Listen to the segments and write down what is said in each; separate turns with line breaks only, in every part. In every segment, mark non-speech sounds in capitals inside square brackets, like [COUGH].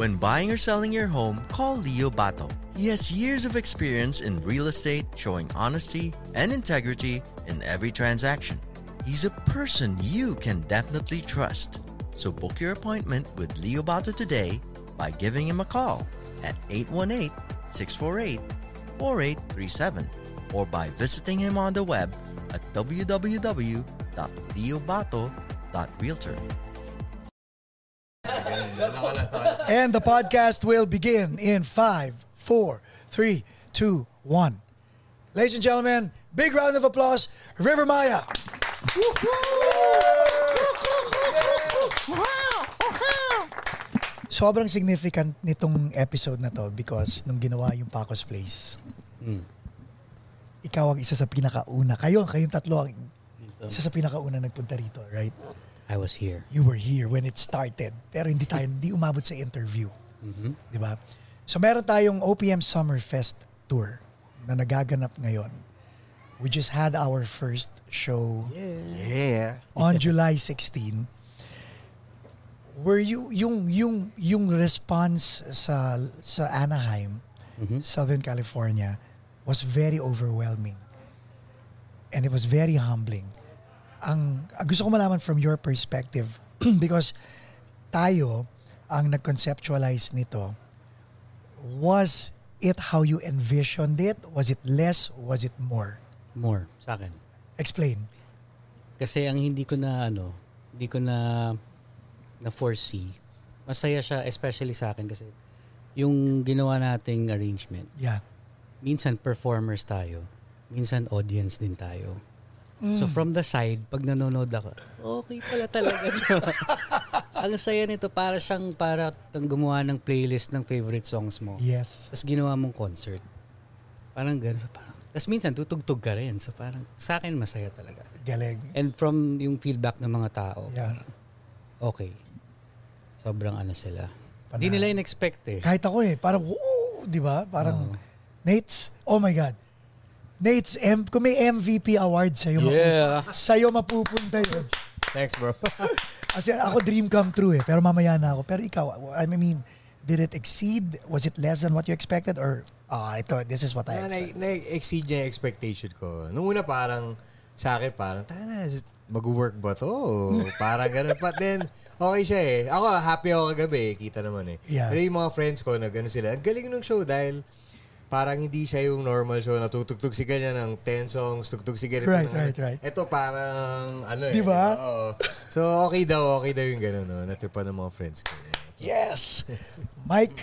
When buying or selling your home, call Leo Bato. He has years of experience in real estate, showing honesty and integrity in every transaction. He's a person you can definitely trust. So book your appointment with Leo Bato today by giving him a call at 818-648-4837 or by visiting him on the web at www.leobato.realtor.
And the podcast will begin in five, four, three, two, one. Ladies and gentlemen, big round of applause, River Maya. Sobrang significant nitong episode na to because nung ginawa yung Paco's Place, ikaw ang isa sa pinakauna. Kayo, kayong tatlo ang isa sa pinakauna nagpunta rito, right?
I was here.
you were here when it started. Pero hindi tayo, hindi umabot sa interview. Mm-hmm. Di ba? So meron tayong OPM Summer Fest Tour na nagaganap ngayon. We just had our first show
Yeah. yeah.
on [LAUGHS] July 16. Were you yung yung yung response sa sa Anaheim, mm-hmm. Southern California was very overwhelming. And it was very humbling. Ang gusto ko malaman from your perspective [CLEARS THROAT] because tayo ang nag-conceptualize nito was it how you envisioned it? Was it less? Was it more?
More sa akin.
Explain.
Kasi ang hindi ko na ano, hindi ko na na foresee. Masaya siya especially sa akin kasi yung ginawa nating arrangement.
Yeah.
Minsan performers tayo, minsan audience din tayo. So from the side, pag nanonood ako, okay pala talaga. [LAUGHS] ang saya nito para siyang para kang gumawa ng playlist ng favorite songs mo.
Yes.
Tapos ginawa mong concert. Parang gano'n. So parang, tapos minsan tutugtog ka rin. So parang sa akin masaya talaga.
Galing.
And from yung feedback ng mga tao,
Yeah.
parang okay. Sobrang ano sila. Hindi nila in-expect eh.
Kahit ako eh, parang, woo, di ba? Parang,
Oo.
Nates, oh my God. Nates, M, kung may MVP award sa'yo,
Yeah.
mapu- sa'yo mapupunta yun.
Thanks, bro. [LAUGHS]
Kasi ako dream come true eh, pero mamaya na ako. Pero ikaw, I mean, did it exceed? Was it less than what you expected? Or, ah, ito, this is what I
na, na,
expected.
na-exceed niya yung expectation ko. Nung una parang, sa akin parang, tayo na, is- mag-work ba to? [LAUGHS] parang ganun. But then, okay siya eh. Ako, happy ako kagabi. Kita naman eh.
Yeah.
Pero yung mga friends ko na gano'n sila, ang galing ng show dahil parang hindi siya yung normal show na tutugtog si ganyan ng 10 songs, tugtog si ganito.
Right,
ng-
right, right.
Ito parang, ano eh.
Di ba?
Oo. So, okay daw, okay daw yung gano'n, no? Natripan ng mga friends ko.
Yes! [LAUGHS] Mike,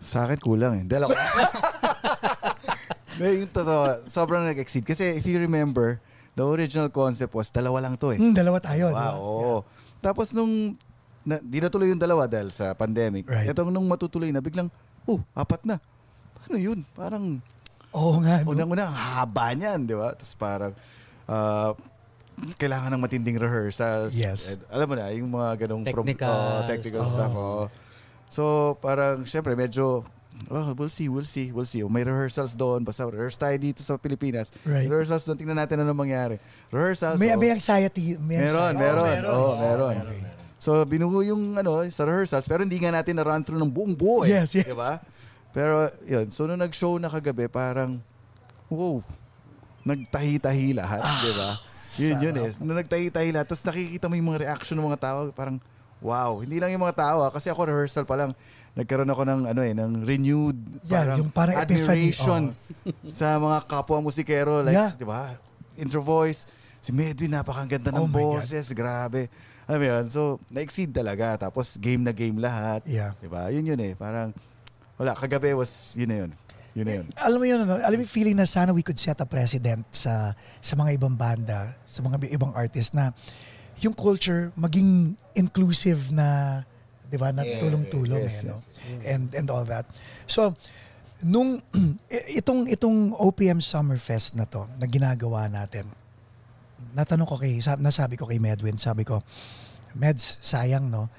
Sa akin kulang eh. Dala ko. [LAUGHS] Hindi, yung totoo, sobrang nag-exceed. Kasi if you remember, the original concept was dalawa lang to eh.
hmm, dalawa tayo?
Wow, oo. Tapos nung na, di natuloy yung dalawa dahil sa pandemic.
Right.
Itong nung matutuloy na, biglang, oh, apat na. Paano yun? Parang,
Oo nga, no?
unang-una, ang haba niyan, di ba? Tapos parang, ah, kailangan ng matinding rehearsals.
Yes.
And, alam mo na, yung mga ganong prom-
Technical
oh, technical
stuff.
stuff. oo. So, parang, syempre, medyo, oh, we'll see, we'll see, we'll see. May rehearsals doon. Basta rehearse tayo dito sa Pilipinas.
Right.
Rehearsals doon, tingnan natin ano mangyari. Rehearsals.
May,
oh.
may anxiety. May
Meron,
anxiety.
meron.
meron.
Oo, meron.
Okay.
So, binuo yung ano, sa rehearsals, pero hindi nga natin na-run through ng buong buo eh.
Yes, yes.
Di ba? Pero, yun. So, nung nag-show na kagabi, parang, wow, nagtahi-tahi lahat, di ba? Yun, yun eh. Nung nagtahi-tahi lahat, tapos nakikita mo yung mga reaction ng mga tao, parang, wow. Hindi lang yung mga tao, ah, kasi ako rehearsal pa lang, nagkaroon ako ng, ano eh, ng renewed,
Yeah, yung parang
admiration sa mga kapwa musikero. Like,
Yeah.
di ba? Intro voice, si Medwin, napakaganda ng
Oh my God.
boses, grabe. Alam mo yun? So, na-exceed talaga. Tapos, game na game lahat.
Yeah.
Di ba? Yun yun eh. Parang, wala, kagabi was, yun na yun. Yun na yun.
alam mo yun, ano, alam mo yung feeling na sana we could set a precedent sa sa mga ibang banda, sa mga ibang artist na yung culture maging inclusive na, 'di ba, na tulong-tulong
yes,
eh, no? And and all that. So nung [CLEARS THROAT] itong itong OPM Summerfest na to na ginagawa natin. Natanong ko kay sab- nasabi ko kay Medwin, sabi ko, Meds, sayang no,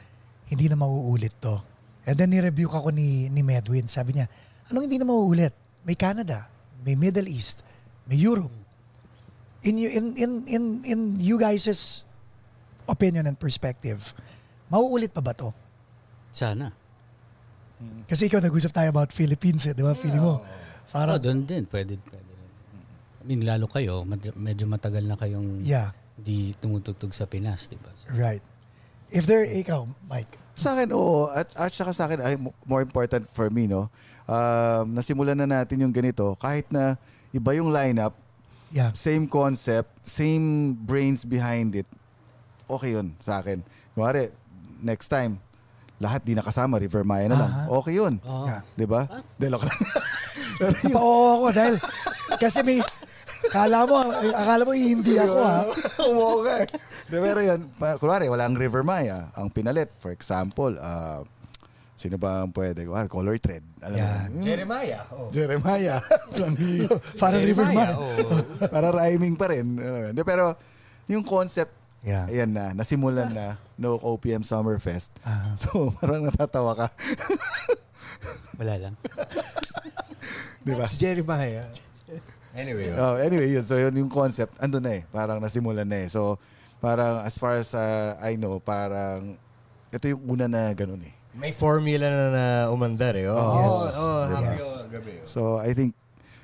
hindi na mauulit to. And then ni-review ko ni, ni Medwin, sabi niya, anong hindi na mauulit? May Canada, may Middle East, may Europe. In you in in in in you guys' opinion and perspective, mauulit pa ba to?
Sana.
Kasi ikaw nag-usap tayo about Philippines eh, di ba? Feeling mo.
Oh,
Parang,
doon din. Pwede, pwede. I mean, lalo kayo, med- medyo matagal na kayong
yeah,
di tumutugtog sa Pinas, di ba? So,
right. If there, ikaw, Mike,
Sa akin, oo. At, at saka sa akin, ay, mo- more important for me, no? Um, nasimulan na natin yung ganito. Kahit na iba yung lineup,
yeah,
same concept, same brains behind it, okay yun sa akin. Kumari, next time, lahat di nakasama, River Maya na lang.
Aha.
Okay yun.
Oo.
Yeah.
Di ba? Delok lang. [LAUGHS]
napao ako dahil, kasi may, akala mo, akala mo hindi ako ha. [LAUGHS]
Oo nga eh. Di, pero yun, kunwari, walang River Maya. Ang pinalit, for example, ah, sino ba ang pwede? Kunwari, Color Thread. Alam mo,
Yan.
yun.
Jeremiah. Oh.
Jeremiah. [LAUGHS]
Parang River
Jeremiah,
Man.
oh. [LAUGHS]
Para rhyming pa rin. Uh, Hindi, pero yung concept,
Yeah.
ayan na, nasimulan na, no OPM Summerfest.
Ah.
So, parang natatawa ka.
wala lang.
Di ba?
Jeremiah. Anyway, oh.
Oh, anyway, yun. So, yun yung concept. Ando na eh. Parang nasimulan na eh. So, parang as far as uh, I know, parang ito yung una na ganun eh.
may formula na na umandar eh. Oh,
Yes.
oh, oh, happy
Yes.
oh, gabi. oh.
So, I think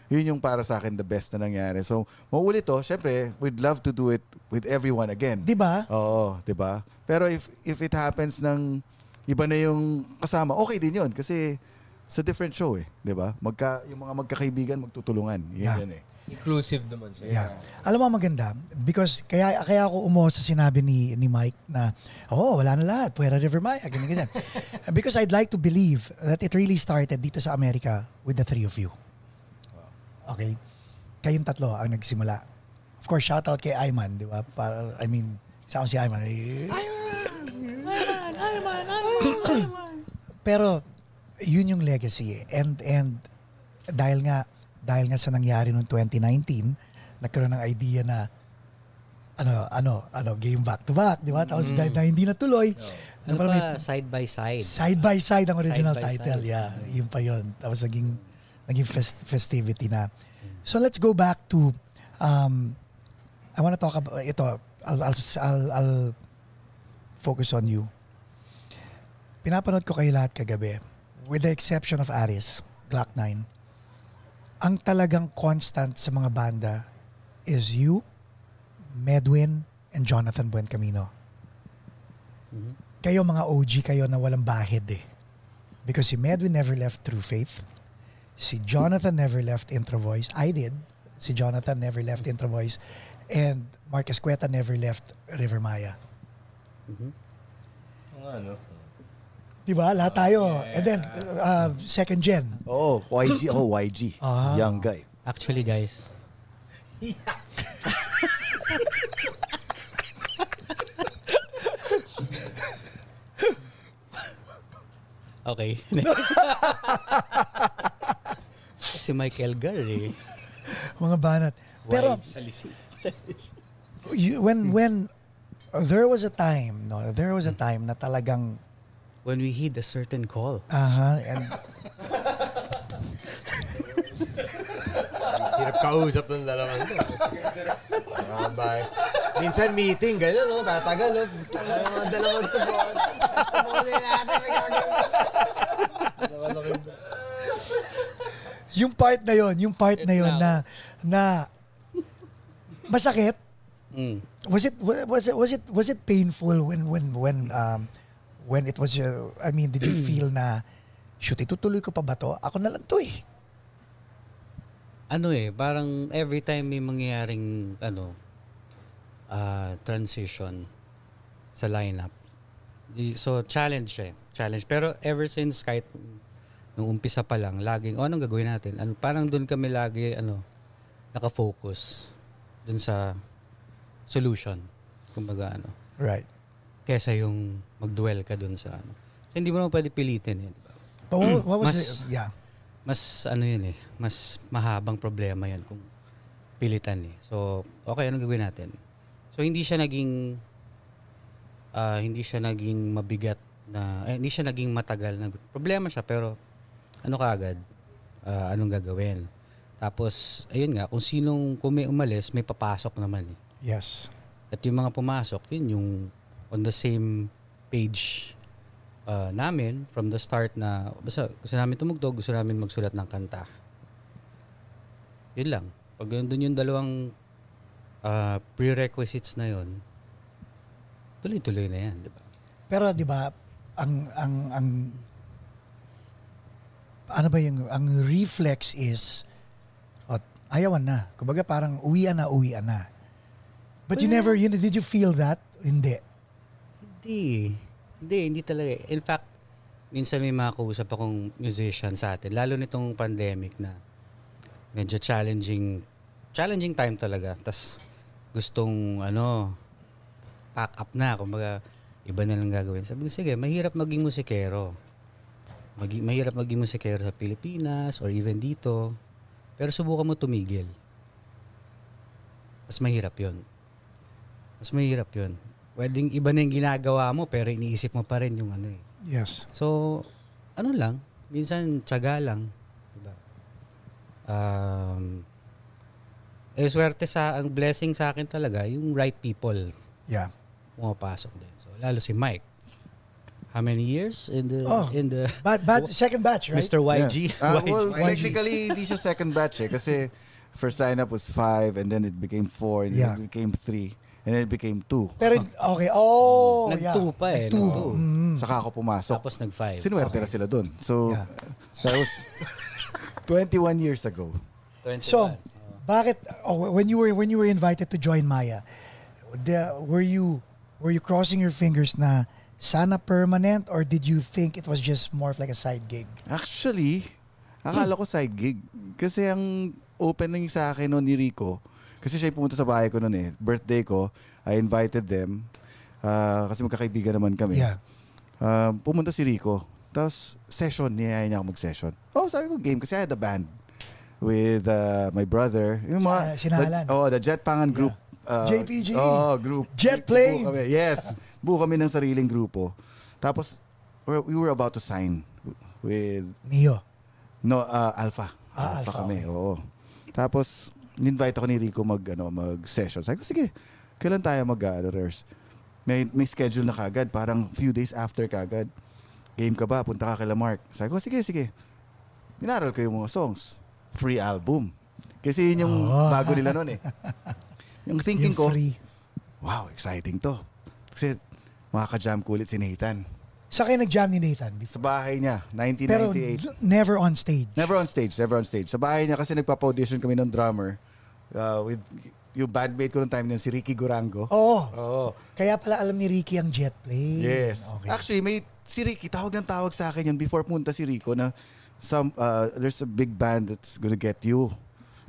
yun yung para sa akin the best na nangyari. So, maulit to, syempre, we'd love to do it with everyone again.
Di ba?
Oo, 'di ba? Pero if if it happens ng iba na yung kasama, okay din 'yun kasi sa different show eh, 'di ba? Magka yung mga magkakaibigan magtutulungan. Yun
Yeah.
yan eh.
Inclusive naman siya.
Yeah. Alam mo maganda because kaya kaya ako umo sa sinabi ni ni Mike na oh wala na lahat Puera River Maya ganyan ganyan. [LAUGHS] because I'd like to believe that it really started dito sa Amerika with the three of you. Okay? Kayong tatlo ang nagsimula. Of course, shout out kay Ayman, di ba? Para, I mean, sa si Ayman. eh, Pero yun yung legacy eh. And and dahil nga dahil nga sa nangyari noong 2019, nagkaroon ng idea na ano ano ano game back to back, di ba? Tapos dahil na hindi natuloy,
Ano
na may
pa, side by side.
side by side ang original
Side
title.
side.
Yeah, yun pa yun. Tapos naging naging fest- festivity na. So let's go back to um I want to talk about ito. I'll, I'll, I'll, I'll focus on you. Pinapanood ko kayo lahat kagabi. With the exception of Aris, Glock 9. Ang talagang constant sa mga banda is you, Medwin, and Jonathan Buencamino. Kayo mga OG kayo na walang bahid eh. Because si Medwin never left True Faith. Si Jonathan never left Intro Voice. I did. Si Jonathan never left Intro Voice. And Marcus Cueta never left River Maya.
Oh, ano?
Diba? Lahat tayo. And then, uh, second gen.
Oo, YG ako, YG.
Ah.
Young guy.
Actually, guys, [LAUGHS] okay. [LAUGHS] si Mike Elgar eh.
Mga banat. Pero, you- when, when, there was a time, no, there was a time na talagang,
When we heed a certain call.
aha, and [LAUGHS]
Hirap kausap ng dalawang to. Bye. Minsan meeting, gano'n, no? Tatagal, no? Dalawang dalawang to. Tapunin natin,
yung part na yon, yung part na yon na, na, masakit,
Mm.
was it was it was it was it painful when when when um when it was uh, I mean did you [CLEARS THROAT] feel na shoot itutuloy ko pa ba to ako na lang to eh
ano eh, parang every time may mangyayaring ano ah, transition sa lineup. So challenge siya eh. Challenge. Pero ever since kahit nung umpisa pa lang, laging, oh, anong gagawin natin? Ano, parang doon kami lagi, ano, nakafocus doon sa solution. Kumbaga, ano,
right
kesa yung mag-dwell ka doon sa ano. Kasi hindi mo naman pwede pilitin eh. di ba?
but what, what was
Mas-
the, yeah
mas ano yun eh, mas mahabang problema yun kung pilitan eh. So, okay, anong gagawin natin? So, hindi siya naging, ah, hindi siya naging mabigat na, eh, hindi siya naging matagal na, problema siya, pero ano kaagad, Ah, anong gagawin? Tapos, ayun nga, kung sinong, kung may umalis, may papasok naman eh.
yes
At yung mga pumasok, yun yung on the same page uh, namin from the start na basta gusto namin tumugtog, gusto namin magsulat ng kanta. Yun lang. Pag nandun yung dalawang uh, prerequisites na yun, tuloy-tuloy na yan, di ba?
Pero 'di ba, ang ang ang ano ba yung ang reflex is oh, ayawan na. Kumbaga parang uwian na, uwian na. But you
Well-
never, you, did you feel that? Hindi.
Hindi. Hindi, hindi talaga. In fact, minsan may mga kausap akong musician sa atin, lalo nitong pandemic na medyo challenging, challenging time talaga. Tapos gustong, ano, pack up na. Kumbaga, iba na lang gagawin. Sabi ko, sige, mahirap maging musikero. Magi- mahirap maging musikero sa Pilipinas or even dito. Pero subukan mo tumigil. Mas mahirap yon Mas mahirap yon Pwedeng iba na yung ginagawa mo pero iniisip mo pa rin yung ano eh.
Yes.
So, ano lang, minsan tiyaga lang. Diba? Um, eh, swerte sa, ang blessing sa akin talaga, yung right people
Yeah.
pumapasok din. So, lalo si Mike. How many years in the,
Oh.
in the,
But, but [LAUGHS] second batch, right?
Mr. YG?
Yes. [LAUGHS] Ah, well,
YG.
technically, hindi siya second batch eh. Kasi first lineup was five and then it became four and
Yeah.
then it became three and then it became two.
Pero, [LAUGHS] okay. Oh, yeah.
Nag-two pa eh.
Nag-two.
Nag-two.
Mm.
Saka ako pumasok.
Tapos nag-five.
Sinuwerte na sila dun. So,
Yeah.
that was [LAUGHS] 21 years ago.
21.
So, bakit oh, when you were when you were invited to join Maya, the, were you were you crossing your fingers na sana permanent or did you think it was just more of like a side gig?
Actually, akala ko side gig. Kasi ang opening sa akin noon ni Rico, kasi siya yung pumunta sa bahay ko noon eh. Birthday ko, I invited them. Ah, kasi magkakaibigan naman kami.
Yeah.
Ah, pumunta si Rico. Tapos, session. Niyaya niya ako mag-session. Oh, sabi ko game kasi I had a band with uh, my brother. Yung mga,
Si- sinahalan.
The, oh, the Jet Pangan group. Uh,
JPG.
Oh, group.
Jet plane.
Buo kami. Yes. Buo kami ng sariling grupo. Tapos, we were about to sign with
Neo.
No, uh, Alpha.
Ah,
Alpha,
Alpha,
kami,
okay.
oo. Tapos, invite ako ni Rico mag, ano, mag-session. Sabi ko, sige, kailan tayo mag, ano, rehearse? May, may schedule na kagad, parang few days after kagad. Game ka ba? Punta ka kay Mark. Sabi ko, sige, sige. Minaral ko yung mga songs. Free album. Kasi yun yung
Oh.
bago nila noon eh. Yung thinking
Yung
ko,
free.
wow, exciting to. Kasi makaka-jam ko ulit si Nathan.
Sa kayo nag-jam ni Nathan before?
Sa bahay niya,
Pero
1998.
never on stage.
Never on stage, never on stage. Sa bahay niya kasi nagpapa-audition kami ng drummer uh, with yung bandmate ko noong time niyan, si Ricky Gurango.
Oo.
Oo.
Kaya pala alam ni Ricky ang jet plane.
Yes.
Okay.
Actually, may si Ricky, tawag ng tawag sa akin yun before punta si Rico na some, uh, there's a big band that's gonna get you.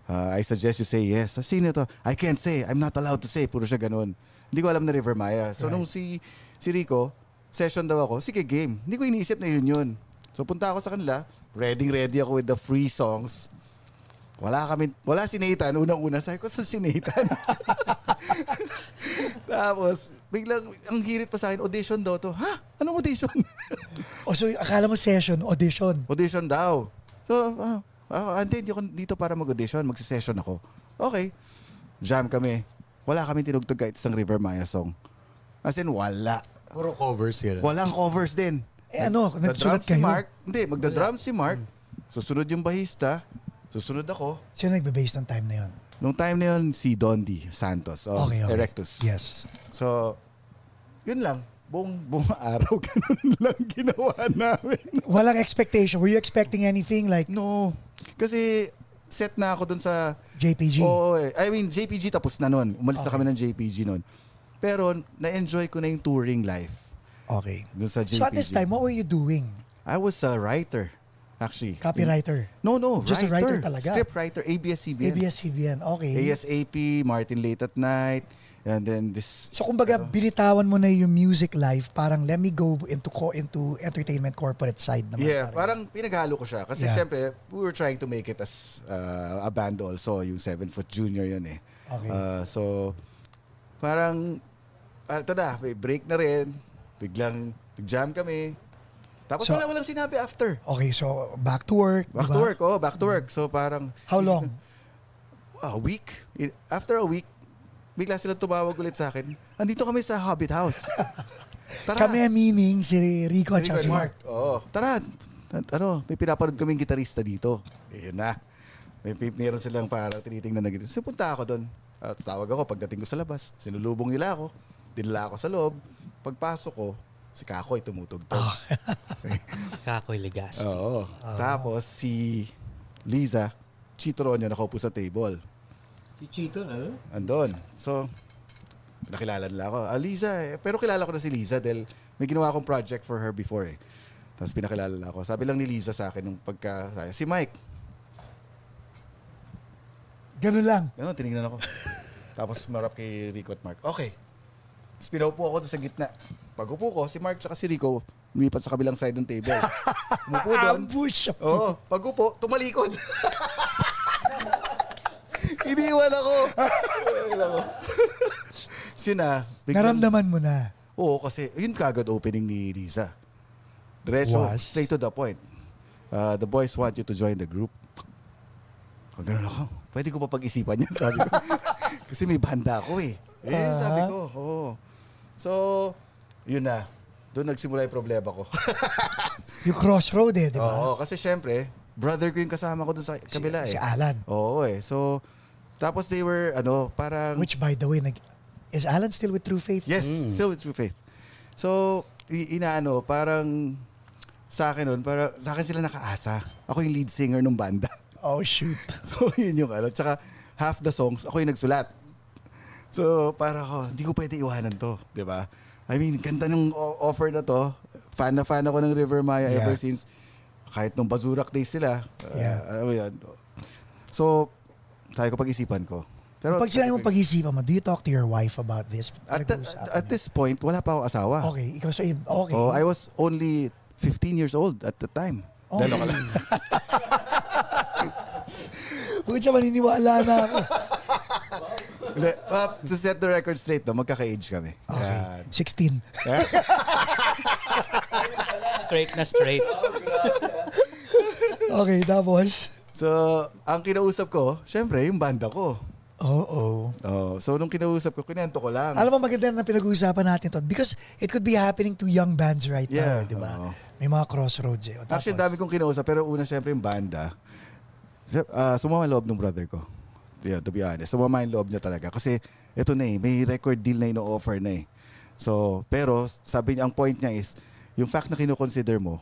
Uh, I suggest you say yes. So, sino to? I can't say. I'm not allowed to say. Puro siya ganun. Hindi ko alam na River Maya. So,
Right.
nung si, si Rico, session daw ako, sige, game. Hindi ko iniisip na yun yun. So, punta ako sa kanila. Ready, ready ako with the free songs. Wala kami, wala si Nathan. Unang-una, sabi ko, saan si Nathan? [LAUGHS] Tapos, biglang, ang hirit pa sa akin, audition daw to. Ha? Anong audition? [LAUGHS]
O so akala mo session, audition.
audition daw. So, ano, ah, hindi, hindi ako dito para mag-audition, magsisession ako. Okay. Jam kami. Wala kami tinugtog kahit isang River Maya song. As in, wala.
Puro covers yun.
Walang covers din.
Eh ano,
Nagdrum
nagsulat
si
kayo?
Mark. Hindi, magda-drum si Mark. Susunod yung bahista. Susunod ako.
Sino nagbe-base ng time na yun?
Nung time na yun, si Dondi Santos of
Okay, okay.
Erectus.
Yes.
So, yun lang. Buong, buong [LAUGHS] araw, ganun lang ginawa namin.
Walang expectation. Were you expecting anything like
No. Kasi set na ako dun sa...
JPG?
Oo eh. I mean, JPG tapos na nun. Umalis na
Okay.
kami ng JPG nun. Pero na-enjoy ko na yung touring life
Okay.
dun sa JPG.
So at this time, what were you doing?
I was a writer, actually.
Copywriter?
No, no.
Just a writer talaga?
Script writer, ABS-CBN.
ABS-CBN. Okay.
ASAP, Martin Late at Night, and then this...
So kumbaga, binitawan mo na yung music life, parang let me go into co- into entertainment corporate side naman.
Yeah, parang pinaghalo ko siya. Kasi
Yeah.
syempre, we were trying to make it as uh, a band also. Yung Seven Foot Junior yun eh.
Okay.
Uh, so, parang, ah, ito na, may break na rin. Biglang, nag-jam kami. Tapos
So-
wala walang sinabi after.
Okay, so back to work.
Back
diba?
to work, oh, back to work. So parang...
How long?
A week. I- After a week, bigla sila tumawag ulit sa akin. Andito kami sa Hobbit House. [LAUGHS] Tara.
Kami meaning si Rico at
Si
saka si Mark.
Oo. Tara. Ano, may pinapanood kaming gitarista dito. Eh, yun na. May, may meron silang parang tinitingnan na ganito. So, punta ako doon. At tawag ako pagdating ko sa labas. Sinulubong nila ako. Dinala ako sa loob. Pagpasok ko, si Kakoy tumutugtog. [LAUGHS]
Kakoy Ligas.
Oo. Tapos si Liza, Chito Ronyo nakaupo sa table.
Si Chito, ano?
Andon. So, nakilala nila ako. Ah, Liza, eh. pero kilala ko na si Liza dahil may ginawa akong project for her before eh. Tapos pinakilala nila ako. Sabi lang ni Liza sa akin nung pagka, si Mike,
Ganun lang.
Ano, tinignan ako. [LAUGHS] Tapos marap kay Rico at Mark. Okay. Tapos pinaupo ako doon sa gitna. Pag upo ko, si Mark tsaka si Rico, lumipat sa kabilang side ng table. [LAUGHS] Umupo doon.
Ambush.
Oo. Pag upo, tumalikod. [LAUGHS] Iniwan ako. Iniwan ako. Sina, biglang-
Naramdaman mo na.
Oo, kasi yun kagad opening ni Lisa. Diretso,
Was?
straight to the point. Uh, the boys want you to join the group. Kung ganun ako, pwede ko pa pag-isipan yan, sabi ko. [LAUGHS] kasi may banda ako eh. Eh, sabi ko, oo. So, yun na. Doon nagsimula yung problema ko. [LAUGHS]
Yung crossroad eh, di ba?
Oo, kasi syempre, brother ko yung kasama ko doon sa kabila eh.
Si Alan.
Oo eh. So, tapos they were, ano, parang...
Which by the way, nag, is Alan still with True Faith?
Yes, still with True Faith. So, inaano, parang sa akin nun, para sa akin sila nakaasa. Ako yung lead singer ng banda.
Oh, shoot. [LAUGHS]
So, yun yung ano. Tsaka, half the songs, ako yung nagsulat. So, para ako, hindi ko pwede iwanan to. di ba? I mean, ganda ng offer na to. Fan na fan ako ng River Maya
Yeah.
ever since. Kahit nung Bazurak Days sila. uh,
Yeah.
alam mo yan. So, sabi ko pag-isipan ko. Pero,
Pag sinabi mo pag-isipan mo, do you talk to your wife about this?
at, the- at this point, wala pa akong asawa.
Okay, ikaw sa okay.
Oh, I was only 15 years old at the time.
Oh.
Dalo ka lang. [LAUGHS]
Huwag siya maniniwala na ako. [LAUGHS]
Hindi, uh, to set the record straight, no, magkaka-age kami.
Okay.
Yan.
16. [LAUGHS]
Straight na straight. [LAUGHS]
Okay, tapos?
So, ang kinausap ko, syempre, yung banda ko.
Oo.
Oh, so, nung kinausap ko, kinento ko lang.
Alam mo, maganda na pinag-uusapan natin to because it could be happening to young bands right
Yeah,
now, di ba?
oo.
May mga crossroads eh. O, tapos,
Actually, dami kong kinausap, pero una, syempre, yung banda. Uh, sumama loob ng brother ko. Yeah, to be honest. Sumama yung loob niya talaga. Kasi, ito na eh, may record deal na ino-offer na eh. So, pero, sabi niya, ang point niya is, yung fact na kinoconsider mo,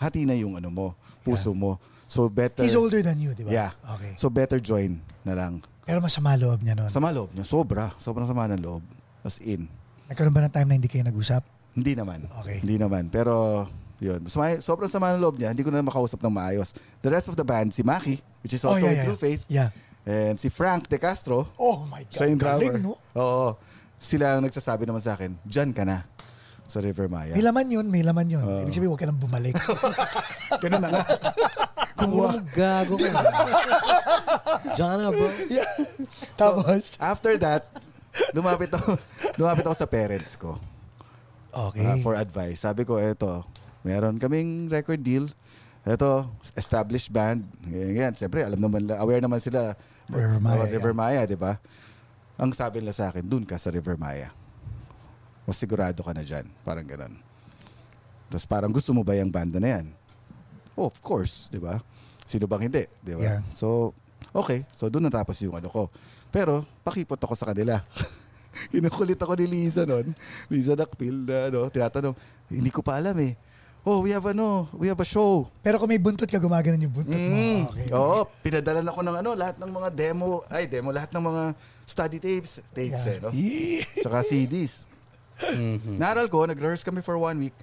hati na yung ano mo, puso mo. So, better...
He's older than you, di ba?
Yeah.
Okay.
So, better join na lang.
Pero masama loob niya nun.
Sama loob niya, sobra. Sobrang sama ng loob. As in.
Nagkaroon ba ng time na hindi kayo nag-usap?
Hindi naman.
Okay.
Hindi naman. Pero, yun. Sama, sobrang sama ng loob niya. Hindi ko na makausap ng maayos. The rest of the band, si Maki, which is also
Oh, yeah,
in
yeah.
True Faith,
Yeah.
And si Frank De Castro,
Oh my God.
yung drummer.
Galing, no?
Oo. Sila ang nagsasabi naman sa akin, dyan ka na sa River Maya.
May laman yun, may laman yun. Ibig sabihin, huwag ka nang bumalik. [LAUGHS]
Ganun na nga. [LAUGHS]
Kumuha. Gago ka. Diyan ka na, bro. [LAUGHS]
Tapos,
After that, lumapit ako, lumapit ako sa parents ko.
okay.
uh, for advice. Sabi ko, eto, meron kaming record deal. Eto, established band. Ganyan, siyempre, alam naman, aware naman sila
River Maya,
about River Maya, di ba? Ang sabi nila sa akin, dun ka sa River Maya. Mas sigurado ka na dyan. Parang ganun. Tapos parang gusto mo ba yung banda na yan? Oh, of course, di ba? Sino bang hindi, di ba?
Yeah.
So, okay. So, doon natapos yung ano ko. Pero, pakipot ako sa kanila. [LAUGHS] Kinukulit ako ni Lisa noon. Lisa Nakpil na ano, tinatanong, hindi ko pa alam eh. Oh, we have ano, we have a show.
Pero kung may buntot ka, gumagana yung buntot mo.
Mm.
Okay.
Oo, pinadala ako ng ano, lahat ng mga demo, ay demo, lahat ng mga study tapes, tapes eh, no?
Yeah. [LAUGHS]
Tsaka CDs.
Mhm.
Naral ko, nag-rehearse kami for one week.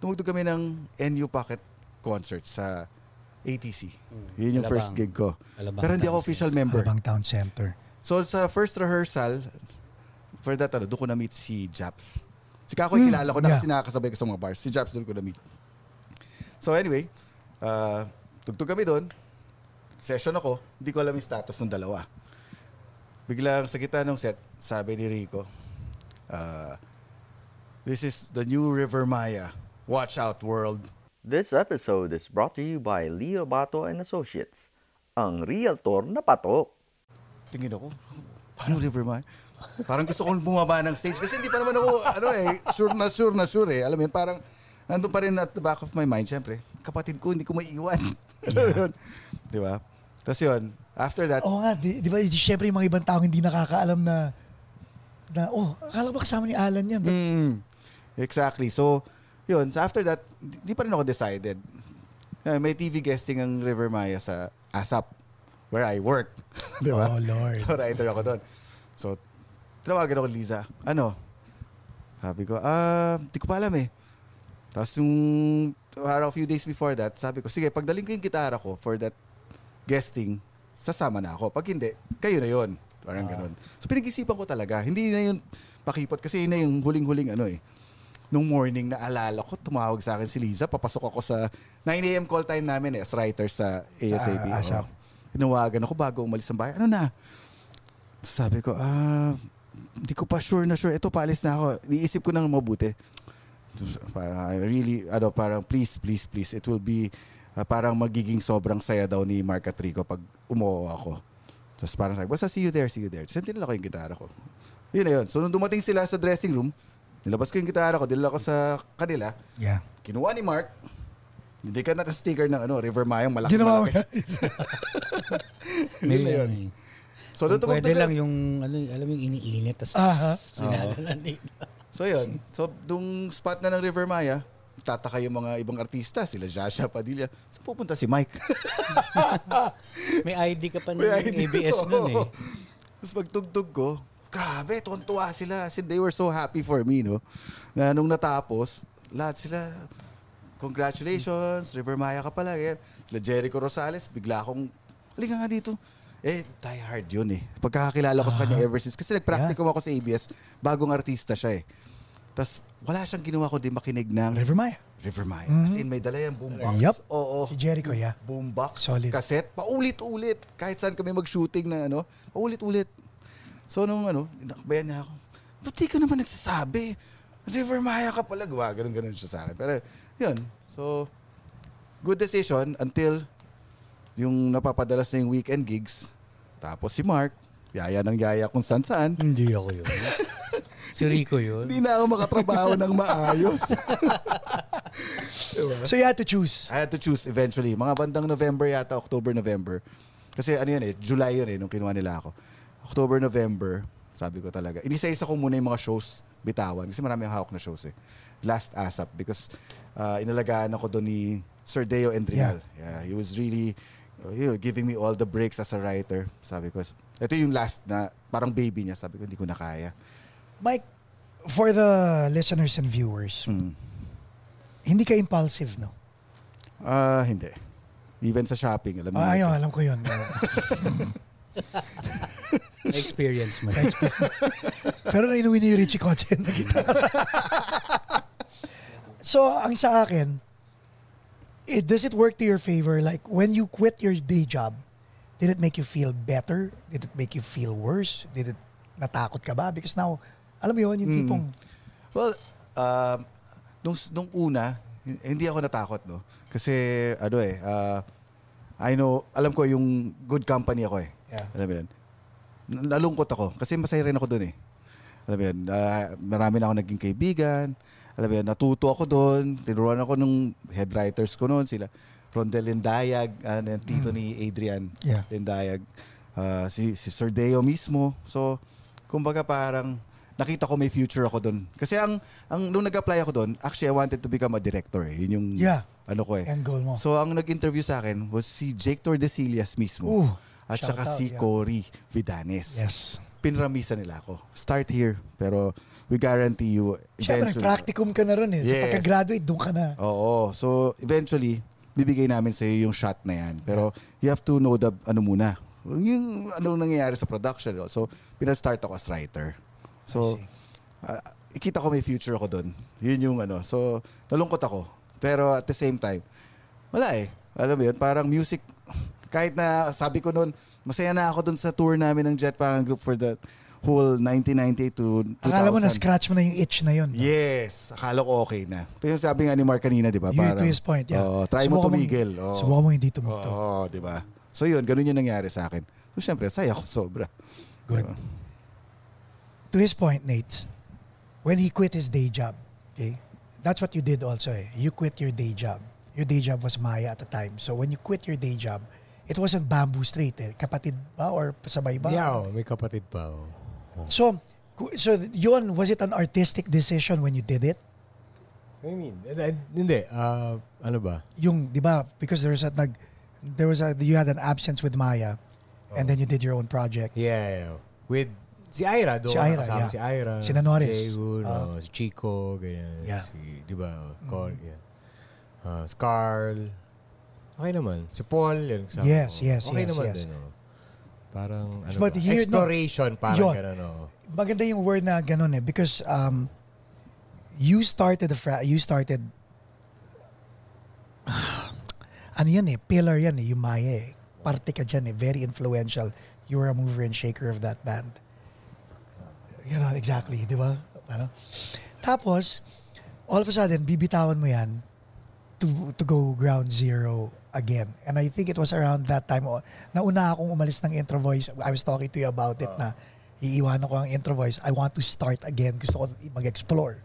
Tumugtog kami ng NU Pocket concert sa ATC. Yun yung
Alabang.
first gig ko.
Alabang
Pero hindi ako
Town
official member.
Alabang Town Center.
So sa first rehearsal, for that, ano, doon ko na-meet si Japs. Si Kakoy kilala ko na
Hmm, yeah.
kasi nakakasabay ko sa mga bars. Si Japs doon ko na-meet. So anyway, uh, tugtog kami doon. Session ako. Hindi ko alam yung status ng dalawa. Biglang sa gitna ng set, sabi ni Rico, uh, This is the new River Maya. Watch out, world.
This episode is brought to you by Leo Bato and Associates, ang realtor na patok.
Tingin ako, Paano River Maya? Parang gusto kong bumaba ng stage kasi hindi pa naman ako, ano eh, sure na sure na sure eh. Alam mo yun, parang nandun pa rin at the back of my mind, syempre, kapatid ko, hindi ko maiiwan. [LAUGHS] Yun. di ba? Tapos yun, after that,
Oo nga, di, di ba, siyempre yung mga ibang tao hindi nakakaalam na, na, oh, akala ba kasama ni Alan yan?
Mm, exactly. So, yun. So after that, di, di pa rin ako decided. Uh, may TV guesting ang River Maya sa ASAP, where I work. [LAUGHS] di ba?
Oh, Lord.
So, writer ako doon. So, tinawagan ako Liza. Ano? Sabi ko, ah, di ko pa alam eh. Tapos yung, parang a few days before that, sabi ko, sige, pagdaling ko yung gitara ko for that guesting, sasama na ako. Pag hindi, kayo na yon Parang ganun. So pinag-isipan ko talaga. Hindi na yun pakipot kasi yun na yung huling-huling ano eh. Nung morning na alala ko, tumawag sa akin si Liza. Papasok ako sa 9 a.m. call time namin eh, as writer sa ASAP.
Ah, ASAP.
Oo. Tinawagan ako bago umalis ng bahay. Ano na? Sabi ko, ah, hindi ko pa sure na sure. Ito, paalis na ako. Niisip ko nang mabuti. Parang, I really, ano, parang please, please, please. It will be, ah, parang magiging sobrang saya daw ni Mark Atrico pag umuo ako. Tapos parang sabi, basta see you there, see you there. Tapos dinala ko yung gitara ko. Yun na yun. So nung dumating sila sa dressing room, nilabas ko yung gitara ko, dinala ko sa kanila.
Yeah.
Kinuha ni Mark. Hindi ka naka-sticker ng ano, River Mayong malaki.
Ginawa mo yan. [LAUGHS]
Yun na yun.
So, Kung pwede lang yung, ano, alam yung iniinit, tapos
Aha.
sinadalan dito.
So yun. So dung spot na ng River Maya, tataka yung mga ibang artista, sila Jasha Padilla. Saan pupunta si Mike? [LAUGHS]
May ID ka pa ng ABS
ko.
nun eh.
Tapos pagtugtog ko, grabe, tuwan-tuwa sila. Kasi they were so happy for me, no? Na nung natapos, lahat sila, congratulations, River Maya ka pala. Yan. Sila Jericho Rosales, bigla akong, halika nga dito. Eh, die hard yun eh. Pagkakakilala ko sa kanya ever since. Kasi nag-practicum ako sa ABS, bagong artista siya eh. Tapos, wala siyang ginawa ko din makinig ng
River Maya.
River Maya. As in, may dala yung boombox.
Yup.
Oo.
Si Jericho, yeah.
Boombox.
Solid.
Cassette. Paulit-ulit. Kahit saan kami mag-shooting na ano, paulit-ulit. So, nung ano, inakbayan niya ako. Ba't di ka naman nagsasabi? River Maya ka pala. Gawa, ganun-ganun siya sa akin. Pero, yun. So, good decision until yung napapadalas na yung weekend gigs. Tapos si Mark, yaya ng yaya kung saan-saan.
Hindi ako yun. [LAUGHS] si Rico yun.
Hindi na ako makatrabaho ng maayos. [LAUGHS]
So you had to choose.
I had to choose eventually. Mga bandang November yata, October, November. Kasi ano yun eh, July yun eh, nung kinuha nila ako. October, November, sabi ko talaga. Inisa-isa ko muna yung mga shows bitawan. Kasi marami ang hawak na shows eh. Last ASAP. Because uh, inalagaan ako doon ni Sir Deo Endrinal. Yeah. he was really uh, you know, giving me all the breaks as a writer. Sabi ko, ito yung last na parang baby niya. Sabi ko, hindi ko na kaya.
Mike, for the listeners and viewers,
Hmm.
hindi ka impulsive, no?
Ah, hindi. Even sa shopping, alam mo.
Ah, ayun, alam ko yun. [LAUGHS]
Experience mo.
Pero nainuwi niya yung Richie Kotzen na gitara. [LAUGHS] so, ang sa akin, it, does it work to your favor? Like, when you quit your day job, did it make you feel better? Did it make you feel worse? Did it natakot ka ba? Because now, alam mo yun, yung
Hmm.
tipong,
Well, um, nung, nung una, hindi ako natakot, no? Kasi, ano eh, uh, I know, alam ko yung good company ako eh.
Yeah.
Alam mo yun? Nalungkot ako. Kasi masaya rin ako doon eh. Alam mo yun, ah, marami na ako naging kaibigan. Alam mo yun, natuto ako doon. Tinuruan ako nung head writers ko noon, sila Rondel Lindayag, ano, yung tito ni Adrian
Yeah.
Lindayag, ah, si, si Sir Deo mismo. So, kumbaga parang nakita ko may future ako doon. Kasi ang, ang nung nag-apply ako doon, actually I wanted to become a director eh. Yun yung
Yeah.
ano ko eh.
end goal mo.
So ang nag-interview sa akin was si Jake Tordesillas mismo.
Ooh,
at saka
out,
si
yeah.
Cory Vidanes.
yes.
Pinramisa nila ako. Start here, pero we guarantee you
Siyempre,
eventually.
practicum ka na rin eh. So,
Yes.
pagka-graduate, doon ka na.
Oo. So eventually, bibigay namin sa iyo yung shot na yan. Pero you have to know the ano muna. Yung ano nangyayari sa production. So pinastart ako as writer. So ah, ikita ko may future ako doon. Yun yung ano. So nalungkot ako. Pero at the same time, wala eh. Alam mo yun, parang music, kahit na sabi ko noon, masaya na ako doon sa tour namin ng Jet Parang Group for the whole 1998 to 2000.
Akala mo na-scratch mo na yung itch na yun. no?
Yes, akala ko okay na. Pero yung sabi nga ni Mark kanina, di ba?
You
Parang,
to his point, yeah.
Oo, try mo
Subukan
tumigil.
Mong,
Oo.
Subukan mo hindi tumugtog.
Oo, di ba? So yun, ganun yung nangyari sa akin. So syempre, saya ko sobra.
Good. To his point, Nate, when he quit his day job, okay, that's what you did also. Eh. You quit your day job. Your day job was Maya at the time. So when you quit your day job, it wasn't Bamboo Street. Eh. Kapatid ba or sabay ba?
Yeah, oh, may kapatid pa. Oh.
So, ku- so yun, was it an artistic decision when you did it?
What do you mean? Hindi. ah, ano ba?
Yung, di ba, because there was a, nag, there was a, you had an absence with Maya and then you did your own project.
Yeah, yeah. With si Ira, doon
Si
si
Ira, yeah.
si Ira.
Sina Norris.
Si Jaehoon,
Ah.
oh, si Chico, ganyan.
Yeah.
Si, di ba, oh, Cor, yeah. Ah, si Carl. Okay naman. Si Paul, yan. kasama
Yes,
ko.
yes,
Okay
yes,
naman
yes.
din, oh. Parang, ano
But
ba?
here, no,
Exploration, parang
yun.
gano'n, oh.
Maganda yung word na ganun eh because um, you started the fra- you started [SIGHS] ano yan eh, pillar yan eh, yung Maya eh. Parte ka dyan eh, very influential. You were a mover and shaker of that band. You know, exactly, di ba? Ano? Tapos, all of a sudden, bibitawan mo yan to, to go ground zero again. And I think it was around that time, oh, nauna akong umalis ng intro voice. I was talking to you about it na iiwanan ko ang intro voice. I want to start again. Gusto ko mag-explore.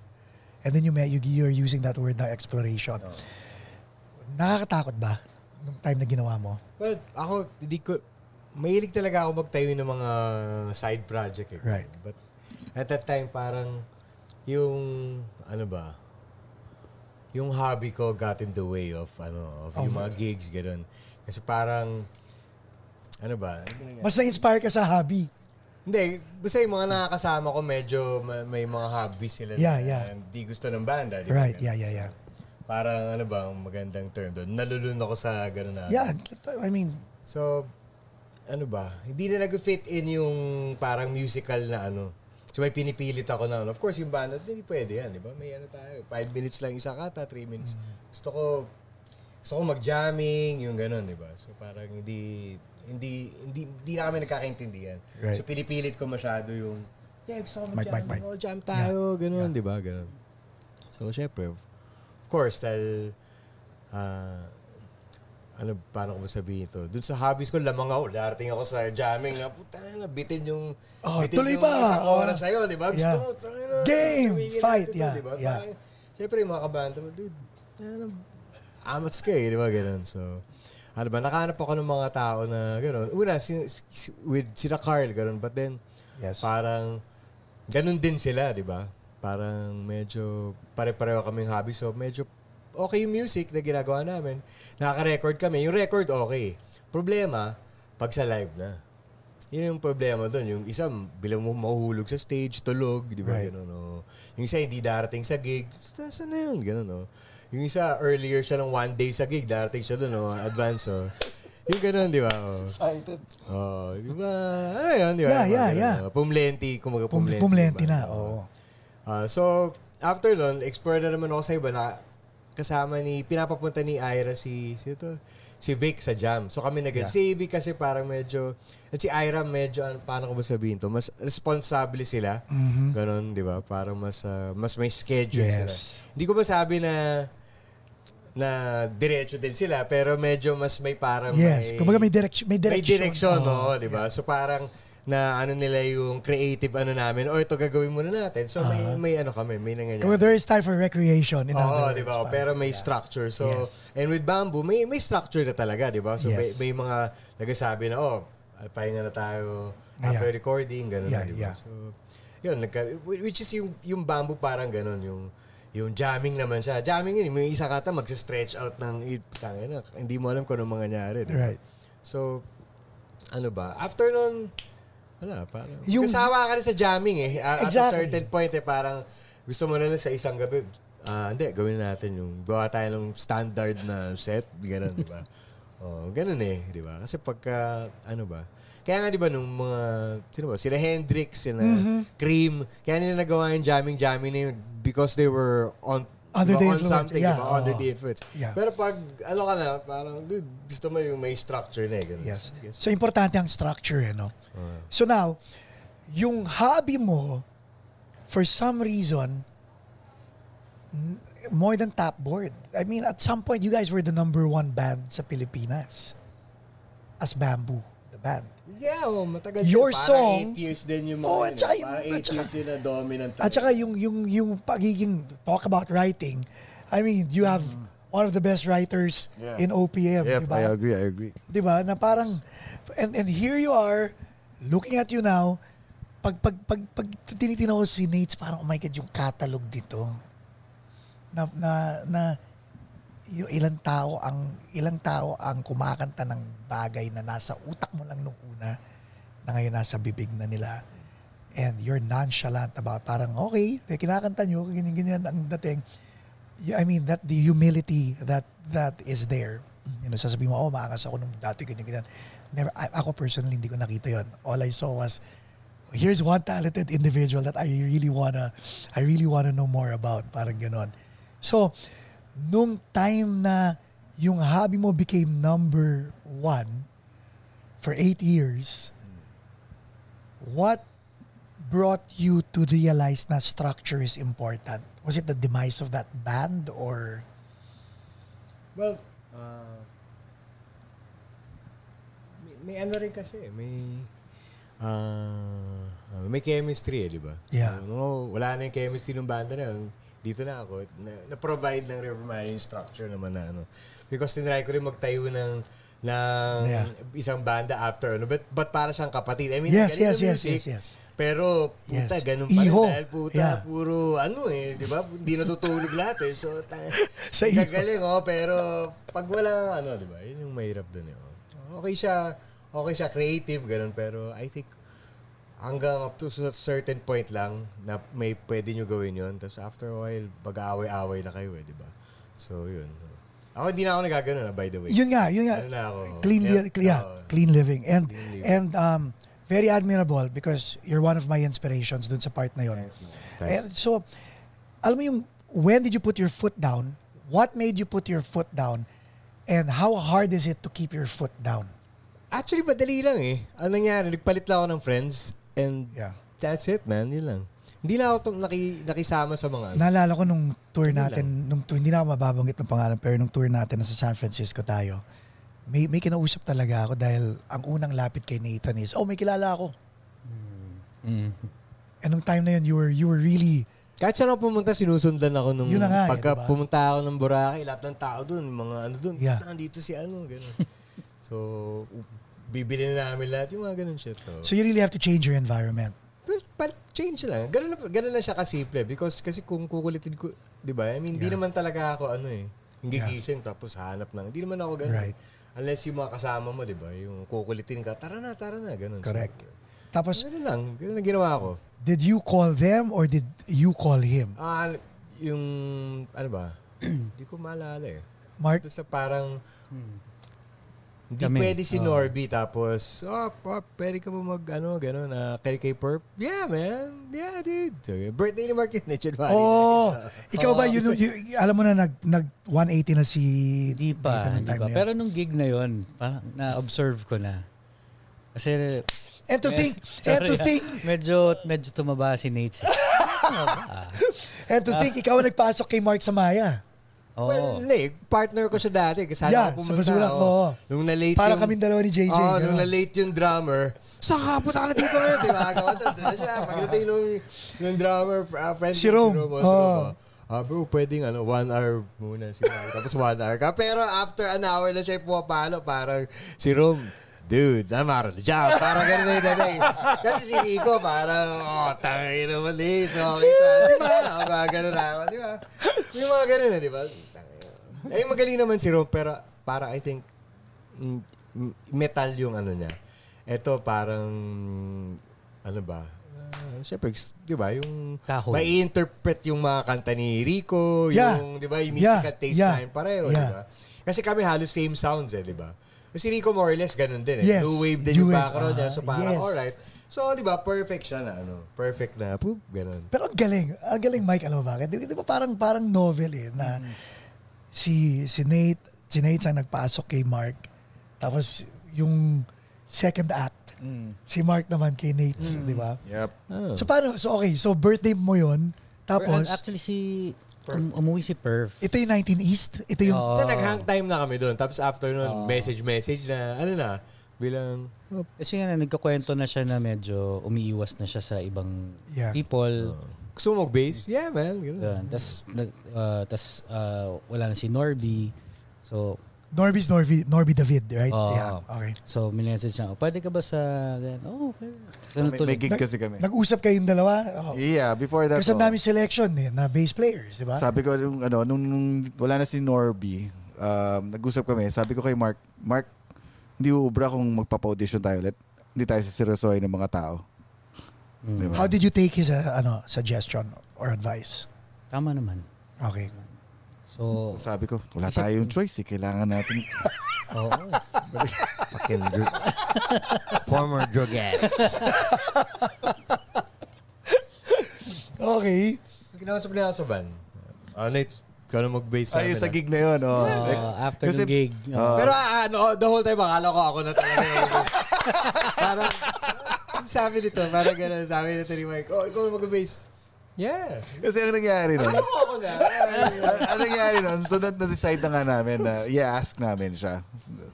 And then you, may- you, you're using that word na exploration. Nakakatakot ba nung time na ginawa mo?
Well, ako, hindi ko, mahilig talaga ako magtayo ng mga side project. Eh.
Right.
But at that time, parang yung, ano ba, yung hobby ko got in the way of, ano, of yung
Of-
mga gigs, gano'n. Kasi parang, ano ba,
Mas na-inspire ka sa hobby.
hindi, basta yung mga nakakasama ko, medyo ma- may mga hobbies sila
Yeah,
na
yeah.
hindi gusto ng banda. Di?
Right, yeah, yeah, yeah.
Parang, ano ba, ang magandang term doon. Nalulun ako sa gano'n na.
Yeah, I mean,
So, ano ba? Hindi na nag-fit in yung parang musical na ano. So, may pinipilit ako na, of course, yung banda, hindi pwede yan, di ba? May ano tayo, five minutes lang isa kata, three minutes. Gusto ko, gusto ko mag-jamming, yung gano'n, di ba? So, parang hindi, hindi, hindi, hindi na kami nagkakaintindihan.
Right.
So, pinipilit ko masyado yung, yeah, gusto ko mag-jam,
mic, mic.
oh, jam tayo, gano'n, di ba? Gano'n. So, syempre, of course, dahil, ah, ano, paano ko sabihin ito? Doon sa hobbies ko, lamang ako. Darating ako sa jamming na, puta na, bitin yung,
Oh,
bitin
tuloy
yung
pa.
isang
Oh.
oras sa'yo, di ba? Gusto
Yeah.
mo, tangin na,
Game! Fight!
natin
Yeah,
di ba?
yeah.
Parang, Siyempre, yung mga kabanta mo, dude, ano, amats ka eh, di ba? Ganun. So, ano ba, nakahanap ako ng mga tao na gano'n. Una, si, si- with sila Carl, gano'n. But then,
yes.
parang ganun din sila, di ba? Parang medyo pare-pareho kaming hobby. So medyo okay yung music na ginagawa namin. Nakaka-record kami. Yung record, okay. Problema, pag sa live na. Yun yung problema doon. Yung isa, bilang mo mahuhulog sa stage, tulog, di ba?
Right.
Ganun, oh. Yung isa, hindi darating sa gig. Sa- Saan na yun? Ganun, oh. Yung isa, earlier siya ng one day sa gig, darating siya doon, oh, advance, oh. Yung ganun, di ba? Oh.
Excited.
Oh, di ba? Ano yun, di ba?
Yeah, yeah,
ganun,
yeah.
oh. Pumlenti, kumaga
Pum-
pumlenti.
pumlenti
diba?
na, oo.
Ah, so, after nun, explore na naman ako sa iba na kasama ni, pinapapunta ni Ira si, si ito, si Vic sa jam. So kami nag
Yeah.
Si Vic kasi parang medyo, at si Ira medyo, ano, paano ko ba sabihin to, mas responsable sila. Ganon, di ba? Parang mas, ah, mas may schedule
Yes.
sila. Hindi ko masabi na, na diretso din sila, pero medyo mas may parang
Yes.
may,
Kumbaga may direction. May
may
direction.
direction,
Oo.
no, di ba? So parang na ano nila yung creative ano namin, o ito gagawin muna natin. So may may ano kami, may nangyayari.
Kumbaga there is time for recreation. In
Oo, di ba? Pero may structure. So,
Yes.
and with bamboo, may may structure na talaga, di ba? So, may,
Yes.
may mga nagsasabi na, oh, pahinga na tayo after
Yeah.
recording, gano'n
Yeah,
na, di ba?
yeah.
So, yun, nagka, which is yung, yung bamboo parang gano'n, yung yung jamming naman siya. Jamming yun, may isa kata mag-stretch out ng, tangin na, hindi mo alam kung anong mangyayari, di ba?
Right.
So, ano ba? After nun, wala, parang,
Yung-
kasawa ka rin sa jamming eh. At a
Exactly.
certain point eh, parang gusto mo na lang sa isang gabi, ah, hindi, gawin natin yung, gawa tayo ng standard na set, gano'n, di ba? [LAUGHS] Oh, ganun eh, di ba? Kasi pagka, ano ba? Kaya nga, di ba, nung mga, sino ba? Sila Hendrix, sila
Mm-hmm.
Cream, kaya nila nagawa yung jamming-jamming na yun because they were on,
Under the influence,
something,
yeah,
di ba? Under the influence.
Yeah.
Pero pag, ano ka na, parang, dude, gusto mo yung may structure na eh. Ganun.
Yes.
Yes.
So, importante ang structure, eh, no?
Ah.
So now, yung hobby mo, for some reason, more than top board. I mean, at some point, you guys were the number one band sa Pilipinas. As Bamboo. Diba? band.
Yeah, oh, matagal
Your
din. Parang
song-
eight years din yung mga
Oh,
yun
at
eh.
saka yung-
Parang
at
eight
saka-
years yun na dominant.
At saka yung, yung, yung pagiging, talk about writing, I mean, you have one of the best writers
Yeah.
in OPM,
Yep,
di ba?
I agree, I agree.
Di ba? Na parang, and, and here you are, looking at you now, pag, pag, pag, pag tinitinaw si Nate, parang, oh my God, yung catalog dito. Na, na, na, yung ilang tao ang ilang tao ang kumakanta ng bagay na nasa utak mo lang nung una na ngayon nasa bibig na nila. And you're nonchalant about parang okay kinakanta nyo ganyan ganyan ang dating. I mean that the humility that that is there. You know sasabihin mo oh maangas ako nung dati ganyan ganyan. Never I- ako personally hindi ko nakita yon all I saw was here's one talented individual that I really wanna I really wanna know more about. Parang ganon. So nung time na yung hobby mo became number one for eight years what brought you to realize na structure is important was it the demise of that band or
Well, uh, may, may ano rin kasi, may uh, may chemistry eh, di ba?
Yeah.
So, no, wala na yung chemistry ng banda na yun. Dito na ako. Na, na-provide ng River yung structure naman na ano. Because tinry ko rin magtayo ng ng
Yeah.
isang banda after ano but but para siyang kapatid I mean
Yes, yes, yes,
music,
yes, yes.
pero puta
Yes.
ganun pa rin dahil puta
Yeah.
puro ano eh di ba hindi natutulog lahat eh so ta- [LAUGHS]
Sa
gagaling oh pero pag wala ano di ba yun yung mahirap dun eh oh. okay siya okay siya creative ganun pero I think hanggang up to a certain point lang na may pwede nyo gawin yun tapos after a while pag-aaway-aaway na kayo eh di ba so yun ako hindi na ako nagagano na by the way
yun nga yun nga
Ano na ako?
clean
Yeah.
li- yeah,
Oo.
clean living and
Clean living.
and um very admirable because you're one of my inspirations dun sa part na yun
Thanks.
And so alam mo yung when did you put your foot down what made you put your foot down and how hard is it to keep your foot down
Actually, madali lang eh. Ano nangyari, nagpalit lang ako ng friends and
Yeah.
that's it, man. Yun lang. Hindi na ako naki, nakisama sa mga... ano.
Naalala ko nung tour natin, nung tour, hindi na ako mababanggit ng pangalan, pero nung tour natin nasa San Francisco tayo, may, may kinausap talaga ako dahil ang unang lapit kay Nathan is, oh, may kilala ako.
Mm.
And nung time na yun, you were, you were really,
Kahit saan ako pumunta, sinusundan ako nung...
Yun na nga eh,
pagka
diba?
pumunta ako ng Boracay, lahat ng tao dun, mga ano dun,
Yeah.
nandito si ano, gano'n. [LAUGHS] so, bibili na namin lahat yung mga ganun shit. Oh.
so you really have to change your environment.
Pa- change lang. Ganun na, ganun na siya kasimple. Because kasi kung kukulitin ko, di ba? I mean, hindi
Yeah.
naman talaga ako ano eh. Hindi gising tapos hanap ng. Hindi naman ako ganun.
Right.
Unless yung mga kasama mo, di ba? Yung kukulitin ka, tara na, tara na, ganun.
Correct.
So,
Tapos,
ganun lang. Ganun ang ginawa ko.
did you call them or did you call him?
Ah, yung, ano ba? [CLEARS THROAT] Hindi ko maalala eh.
Mark?
Basta parang, hindi
Kami.
pwede si. Norby tapos, oh, oh, pwede ka ba mag, ano, gano'n, na kay kay Perp? Yeah, man. Yeah, dude. So, birthday ni Mark yun, eh, January.
Oh, [LAUGHS] ikaw ba, yun, yun- alam mo na nag, nag 180 na si
Hindi pa, hindi pa.
yun.
Pero nung gig na yon, parang na-observe ko na. Kasi,
And to think, and [LAUGHS]
sorry
to
ah,
think,
medyo, medyo tumaba si Nate. [LAUGHS]
and to think, ikaw ang nagpasok kay Mark Samaya.
Oo.
Well, like, partner ko siya dati. Kasama
Yeah,
ako
sa
pumunta.
Basulak,
oh. Nung na-late
Parang
yung...
kaming dalawa ni JJ,
Oo,
ganun.
nung na-late yung drummer, puta ka na dito ngayon. Timaga ko siya. Doon na siya. Pagdating nung, nung drummer, uh, friend
Si
ko,
Rom.
Si Rom, oh, si
Oo.
Rom, oh. Ah, bro, pwedeng ano, one hour muna si Mark. Tapos one hour ka. Pero after an hour na siya pumapalo, parang si Rom, dude, I'm out of the job. Parang ganun na yung dating. Kasi si Rico, parang, oh, tangin naman eh. So, kita. Di ba? Oh, mga ganun na ako. Di ba? May mga ganun na, di ba? Tangin. [LAUGHS] Eh, magaling naman si Rom, pero para I think, metal yung ano niya. Ito parang, ano ba? Uh, Siyempre, di ba, yung
Kahoy.
may interpret yung mga kanta ni Rico,
Yeah.
yung, di ba, yung musical
Yeah.
taste
Yeah.
line, pareho,
Yeah.
di ba? Kasi kami halos same sounds eh, di ba? Si Rico more or less ganun din eh.
Yes.
New wave din
New
yung
wave,
background niya. So
ah,
parang,
yes.
alright. So, di ba, perfect siya na ano. Perfect na, poop, ganun.
Pero ang galing. Ang galing, Mike. Alam mo bakit? Di, di ba parang, parang novel eh, na si, si Nate, si Nate ang nagpasok kay Mark. Tapos, yung second act, si Mark naman kay Nate, di ba?
Yep.
Oh.
So, paano? So, okay. So, birthday mo yun. Tapos,
Actually, si, um, umuwi si Perf.
ito yung 19 East. Ito yung,
Oo.
So, nag-hang time na kami doon. Tapos after nun, message-message na, ano na, bilang...
Kasi nga nagkakwento na siya na medyo umiiwas na siya sa ibang
Yeah.
people.
Gusto mo mag-bass? Yeah, man. Ganun.
Nag, uh, tas uh, wala na si Norby. So,
Norby's Norby, Norby David, right?
Oo.
yeah. Okay.
so minessage siya, "Oh, pwede ka ba sa... ganyan?" Oh, okay. Ganun
May, may gig kasi kami.
Nag-usap kayong dalawa? Oh.
Yeah, before that.
Kasi ang
oh.
dami selection eh, na bass players, di ba?
Sabi ko, nung, ano, nung, nung wala na si Norby, um, nag-usap kami, sabi ko kay Mark, Mark, hindi ubra kung magpapa-audition tayo ulit. Hindi tayo siseryosohin ng mga tao.
Mm.
Di ba?
How did you take his uh, ano suggestion or advice?
Tama naman.
Okay.
So,
Sabi ko, wala tayong choice eh. Kailangan natin. [LAUGHS]
oo.
Fucking drug. Former drug addict.
Okay.
Kinausap niya sa van. Ah, Nate, ikaw na mag-bass sa amin,
sa
ah.
gig na yun. Oh.
Uh, after
Kasi-
the gig.
Oo.
Pero ah, ano, the whole time, akala ko ako na talaga. [LAUGHS] parang, sabi nito, parang gano'n, sabi nito ni Mike, oh, ikaw na mag-bass. Yeah.
Kasi ang nangyari nun,
Ako ako na.
ang, ang nangyari nun, so na- na-decide na nga namin na i-ask namin siya.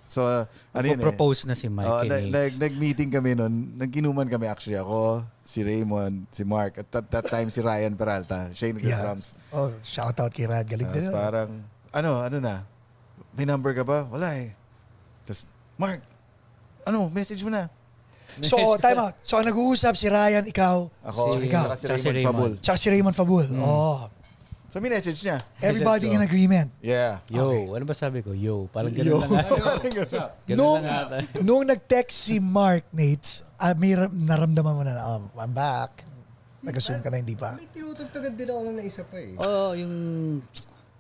So, ano yun eh.
propose na si Mike
Oh,
kay
nag, nag-meeting kami nun. Nagkinuman kami actually. Ako, si Raymond, si Mark. At that, that time si Ryan Peralta. Siya yung
Yeah.
nag-drums.
Oh, shout out kay Rad. Galing
Tapos
din.
parang, ano, ano na? May number ka ba? Wala eh. Tapos, Mark, ano, message mo na.
So, [LAUGHS] time out. So, ang nag-uusap si Ryan, ikaw,
Ako,
Si-
ikaw, si
tsaka si
Raymond
Raymond.
Fabul.
tsaka si Raymond Fabul.
Mm.
Oh,
So, may message niya.
everybody
Message
in agreement.
Yeah.
Yo, ano ba sabi ko? Yo, parang gano'n
Yo.
lang. [LAUGHS]
Parang ganun.
Ganun
Nung,
lang ata.
nung nag-text si Mark Nates, ah, may ram- naramdaman mo na, oh, I'm back. Nag-assume ka na hindi pa.
May tinutugtugan din ako na isa pa eh.
Oo, oh, yung...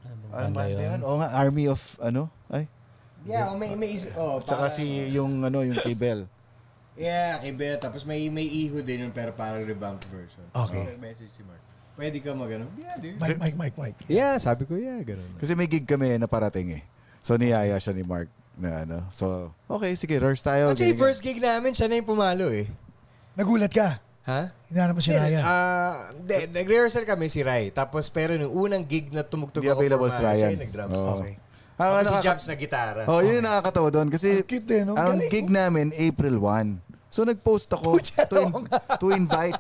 Ano
Ano ba
banda
yun?
yun?
Oo nga, Army of, ano? Ay.
Yeah, oh, may, may isa. Oh,
Tsaka
parang-
si, yung, ano, yung K-Bell.
Yeah, kay Beth. Tapos may may iho din yun, pero parang revamped version.
Okay.
So, message si Mark. Pwede ka mag ano? Yeah, dude.
Mike, Mike, Mike, Mike.
Yeah, sabi ko, yeah, ganun.
Kasi may gig kami na parating eh. So, niyaya siya ni Mark na ano. So, okay, sige, rehearse tayo.
Actually,
ganyan.
first gig namin, siya na yung pumalo eh.
Nagulat ka.
Ha?
Hinanap mo si Ryan.
ah, hindi, nag-rehearsal kami si Rai. Tapos, pero nung unang gig na tumugtog ako
available
for
si Ryan.
siya yung nag-drums.
Oo.
Okay.
Ah,
Tapos si Jobs na gitara.
Oh, yun yung nakakatawa doon. Kasi
Ang cute eh, no?
ang
Galing,
gig
oh.
namin, April 1. So, nag-post ako to, in- to invite.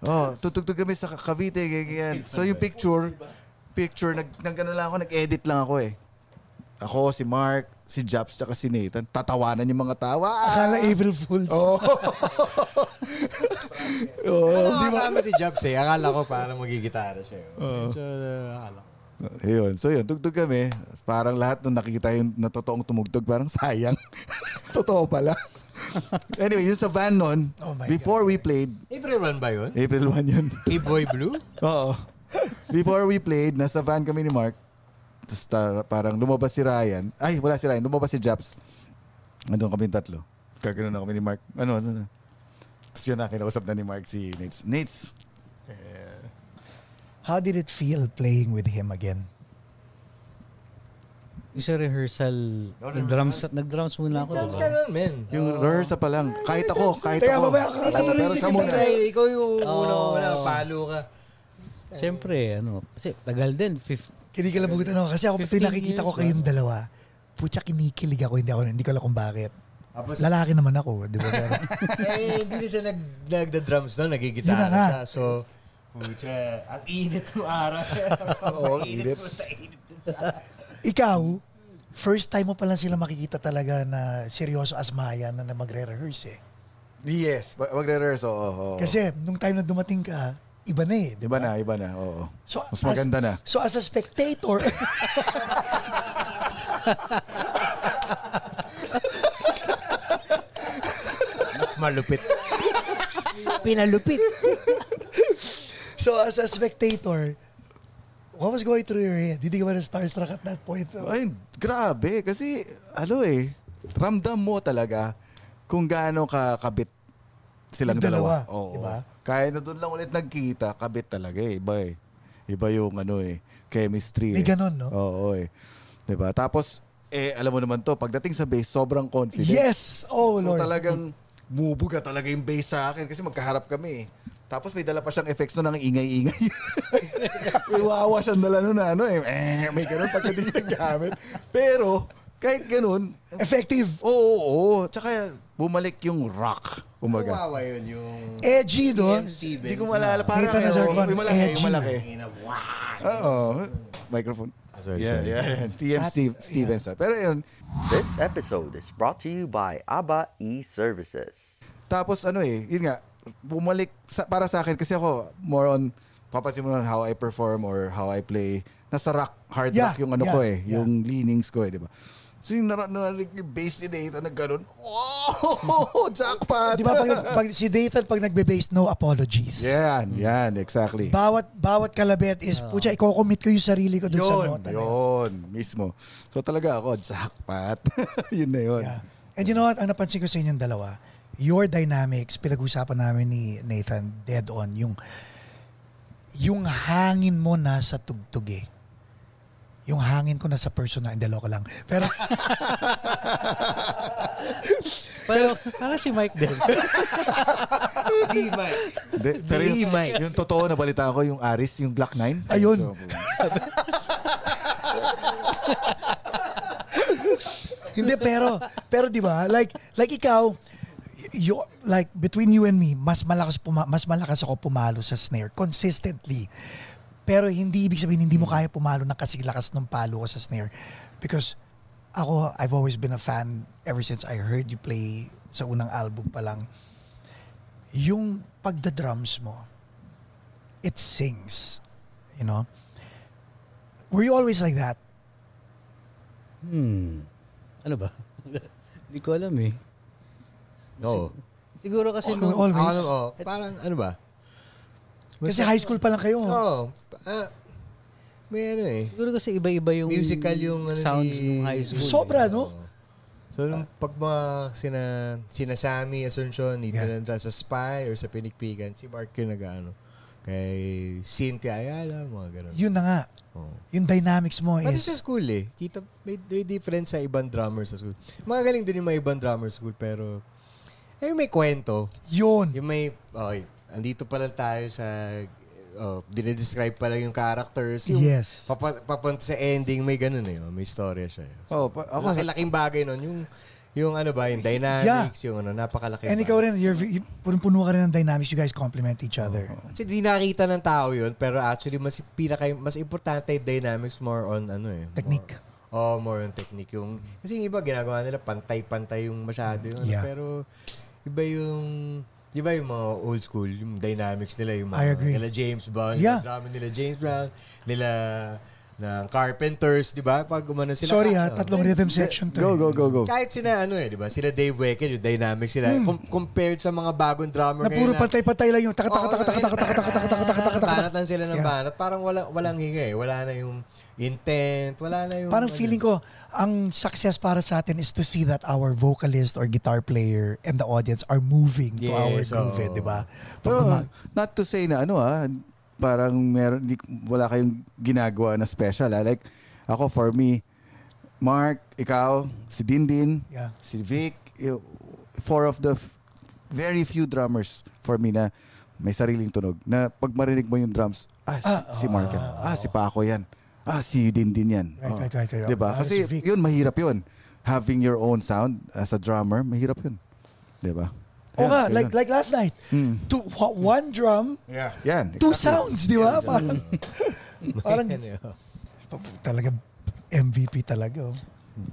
Oh, tutugtog kami sa Cavite. ganyan. So, yung picture, picture, nag, nag ano lang ako, nag-edit lang ako eh. Ako, si Mark, si Japs, tsaka si Nathan. Tatawanan yung mga tawa.
Akala April Fools.
Oh. [LAUGHS]
Oh, di ba? si Jobs eh. Akala ko parang magigitara siya. Oh. So, uh, akala ko.
Ayun. So yun, tugtog kami. Parang lahat nung nakikita yung na totoong tumugtog, parang sayang. [LAUGHS] Totoo pala. [LAUGHS] anyway, yun sa van nun,
Oh my
before we played,
April 1 ba yun?
April 1 yun.
K-Boy Blue? [LAUGHS]
Oo. Before we played, nasa van kami ni Mark. Tapos tar- parang lumabas si Ryan. Ay, wala si Ryan. Lumabas si Japs. Nandun kami tatlo. Kaganoon na kami ni Mark. Ano, ano, ano. Tapos yun na, kinausap na ni Mark si Nates. Nates,
How did it feel playing with him again?
Yung sa rehearsal, nag-drums, nag-drums muna ako,
Jobs
diba?
ka nun, men.
yung rehearsal pa lang. Kahit ako, kahit
Teka,
ako.
mamaya ka-
Ako,
tuloy,
pero
kita
muna.
Ikaw yung
Oo.
una-una, palo ka.
Siyempre, ano, kasi tagal din, 50,
Kinikilabutan ako kasi ako pati
15
nakikita ko kayong dalawa. Putya, kinikilig ako. Hindi ako, hindi ko alam kung bakit.
Tapos,
Lalaki naman ako, di ba? [LAUGHS]
Eh, hindi na siya nag, nagda-drums na,
na
nagigitara
nga.
siya. So, pucha, ang init ng araw. [LAUGHS] Oo, init. [LAUGHS] Puta, init dun sa...
ikaw, first time mo pala sila makikita talaga na seryoso as Maya na, na magre-rehearse eh.
Yes, mag- magre-rehearse, oo. oo.
Kasi nung time na dumating ka, iba na eh. di
Iba
ba?
na, iba na, oo.
So,
Mas
as-
maganda na.
So as a spectator, [LAUGHS]
Mas malupit. Pinalupit.
so as a spectator, what was going through your head? Hindi ka ba na starstruck at that point?
Ay, grabe. Kasi, ano eh, ramdam mo talaga kung gaano ka kabit silang
Yung dalawa,
dalawa. Oo.
diba?
Kaya na doon lang ulit nagkita, kabit talaga eh. Iba eh. Iba yung ano eh, chemistry
May
eh.
ganon, no?
Oo eh. Diba? Tapos, eh, alam mo naman to, pagdating sa bass, sobrang confident.
Yes! Oh,
so
Lord.
talagang mubuga talaga yung bass sa akin kasi magkaharap kami eh. Tapos may dala pa siyang effects nun ng ingay-ingay. [LAUGHS] Iwawa siyang dala nun na ano eh. eh, May ganun pagka di niya gamit. Pero, kahit ganun,
Effective.
oo, oo, oo. Tsaka bumalik yung rock, kumaga.
Kawawa yun yung...
Edgy, no?
Stevens.
Hindi ko malala. Parang ano,
Azarcon,
yung malaki, yung malaki. Oo. Microphone.
Sorry,
Yeah,
sorry.
yeah. TM Steve, Stevens. Pero yun,
This episode is brought to you by ABBA e-Services.
Tapos ano eh, yun nga, bumalik sa, para sa akin kasi ako more on papansin mo na how I perform or how I play. Nasa rock, hard
Yeah,
rock yung ano
yeah,
ko eh,
yeah.
yung leanings ko eh, di ba? So yung nar- narinig yung bass ni Nathan na ganun, oh, [LAUGHS] jackpot!
Di ba pag, pag, si Dathan pag nagbe-base, no apologies.
Yan, yan, exactly.
Bawat bawat kalabit is, pucha, i-commit ko yung sarili ko dun sa
Yun,
nota. na yun.
yun, mismo. So talaga ako, jackpot. [LAUGHS] yun na yun.
Yeah. And you know what, ang napansin ko sa inyong dalawa, your dynamics, pinag-usapan namin ni Nathan, dead on, yung yung hangin mo nasa tugtog eh. Yung hangin ko nasa personal, hindi loko lang. Pero [LAUGHS]
Pero, parang si Mike din. [LAUGHS]
Di, Mike.
De, pero yung, yung totoo na balita ko, yung Aris, yung Glock 9.
Ayun. [LAUGHS] Hindi pero pero 'di ba? Like like ikaw you like between you and me, mas malakas puma, mas malakas ako pumalo sa snare consistently. Pero hindi ibig sabihin hindi mo kaya pumalo ng kasi lakas ng palo ko sa snare because ako I've always been a fan ever since I heard you play sa unang album pa lang. Yung pagda-drums mo, it sings. You know? Were you always like that?
Hmm. Ano ba? [LAUGHS] Hindi ko alam eh.
Oo.
Siguro kasi
Okay,
nung...
always.
Naman, oh, parang ano ba?
Kasi high school pa lang kayo.
Oo. ah, may ano eh.
Siguro kasi iba-iba yung...
Musical yung ano
sounds
ni-
nung high school.
Sobra, no?
So, nung pag mga sina, sina Sammy Asuncion, dito
Yeah.
sa Spy or sa Pinikpikan, si Mark yung nag-ano. Kay Cynthia Ayala, mga ganun.
Yun na nga.
Oo.
Yung dynamics mo
Pati
is...
sa school eh. Kita, may, may difference sa ibang drummers sa school. Mga galing din yung mga ibang drummers sa school, pero eh, may kwento.
Yun.
Yung may, okay, andito pa lang tayo sa, oh, dinedescribe pa lang yung characters. Yung
Yes.
Papa, papunta sa ending, may ganun eh. oh, May storya siya. eh.
Oh, pa- ako,
Laki-laking bagay nun. Yung, yung ano ba, yung dynamics, yung ano, napakalaki.
And ikaw rin, you're, you, punong-puno ka rin ng dynamics. You guys complement each other.
Actually, di nakita ng tao yun, pero actually, mas, pinaka, mas importante yung dynamics more on ano eh.
Technique.
More, oh, more on technique. Yung, kasi yung iba, ginagawa nila, pantay-pantay yung masyado. Yung, ano,
Yeah.
Iba yung, di ba yung mga old school, yung dynamics nila, yung mga,
I agree.
nila James Brown,
Yeah.
yung drama nila James Brown, nila, ng Carpenters, di ba? Pag umano sila.
Sorry
ah,
ha, tatlong rhythm section to.
go,
eh.
go, go, go.
kahit sila ano eh, di ba? Sila Dave Weckl, yung dynamics sila. Com- compared sa mga bagong drummer
Na puro pantay-pantay lang yung taka taka taka taka taka taka [LAUGHS] taka taka taka taka taka.
Banatan sila ng banat. Parang wala, walang hinga eh. Wala na yung intent. Wala na yung...
Parang
ano.
feeling ko, ang success para sa atin is to see that our vocalist or guitar player and the audience are moving to our
Yes,
groove, eh, di ba?
Pero not to say na ano ah, parang meron, wala kayong ginagawa na special ah. Like, ako for me, Mark, ikaw, si Dindin,
Yeah.
si Vic, y- four of the f- very few drummers for me na may sariling tunog. Na pag marinig mo yung drums, ah, si,
Ah,
si Mark yan. Ah, si Paco yan. Ah, si Dindin yan.
Right,
Oh.
right, right, right.
Diba?
Ah,
Kasi yun, mahirap yun. Having your own sound as a drummer, mahirap yun. Diba?
Oo
Yan,
nga, like like last night.
Hmm.
Two, one drum,
Yeah. Yan.
two
exactly.
sounds, di ba? Parang, [LAUGHS] parang talaga MVP talaga. Oh.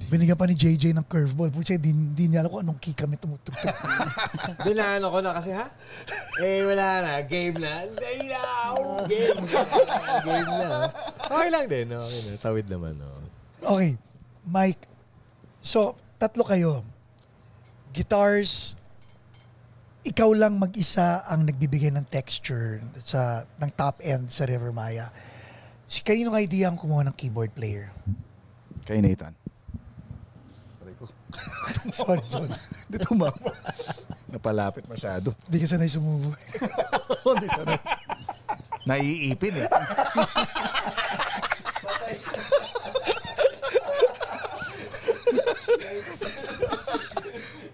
Binigyan pa ni JJ ng curveball. Pucha, di, di niya alam kung anong key kami tumutugtog. [LAUGHS]
Doon na ano ko na kasi ha? Eh wala na. Game na. Hindi na. Oh, game na. Game na. Okay lang din. Okay na. Tawid naman. Oh.
okay, Mike. So, tatlo kayo. Guitars, ikaw lang mag-isa ang nagbibigay ng texture sa ng top end sa River Maya. Si kaninong idea ang kumuha ng keyboard player?
Kay Nathan. [LAUGHS] Sorry
sorry.
Hindi tumama. Napalapit masyado.
Hindi ka sanay sumubo. [LAUGHS]
Hindi sanay. Naiipin eh. [LAUGHS]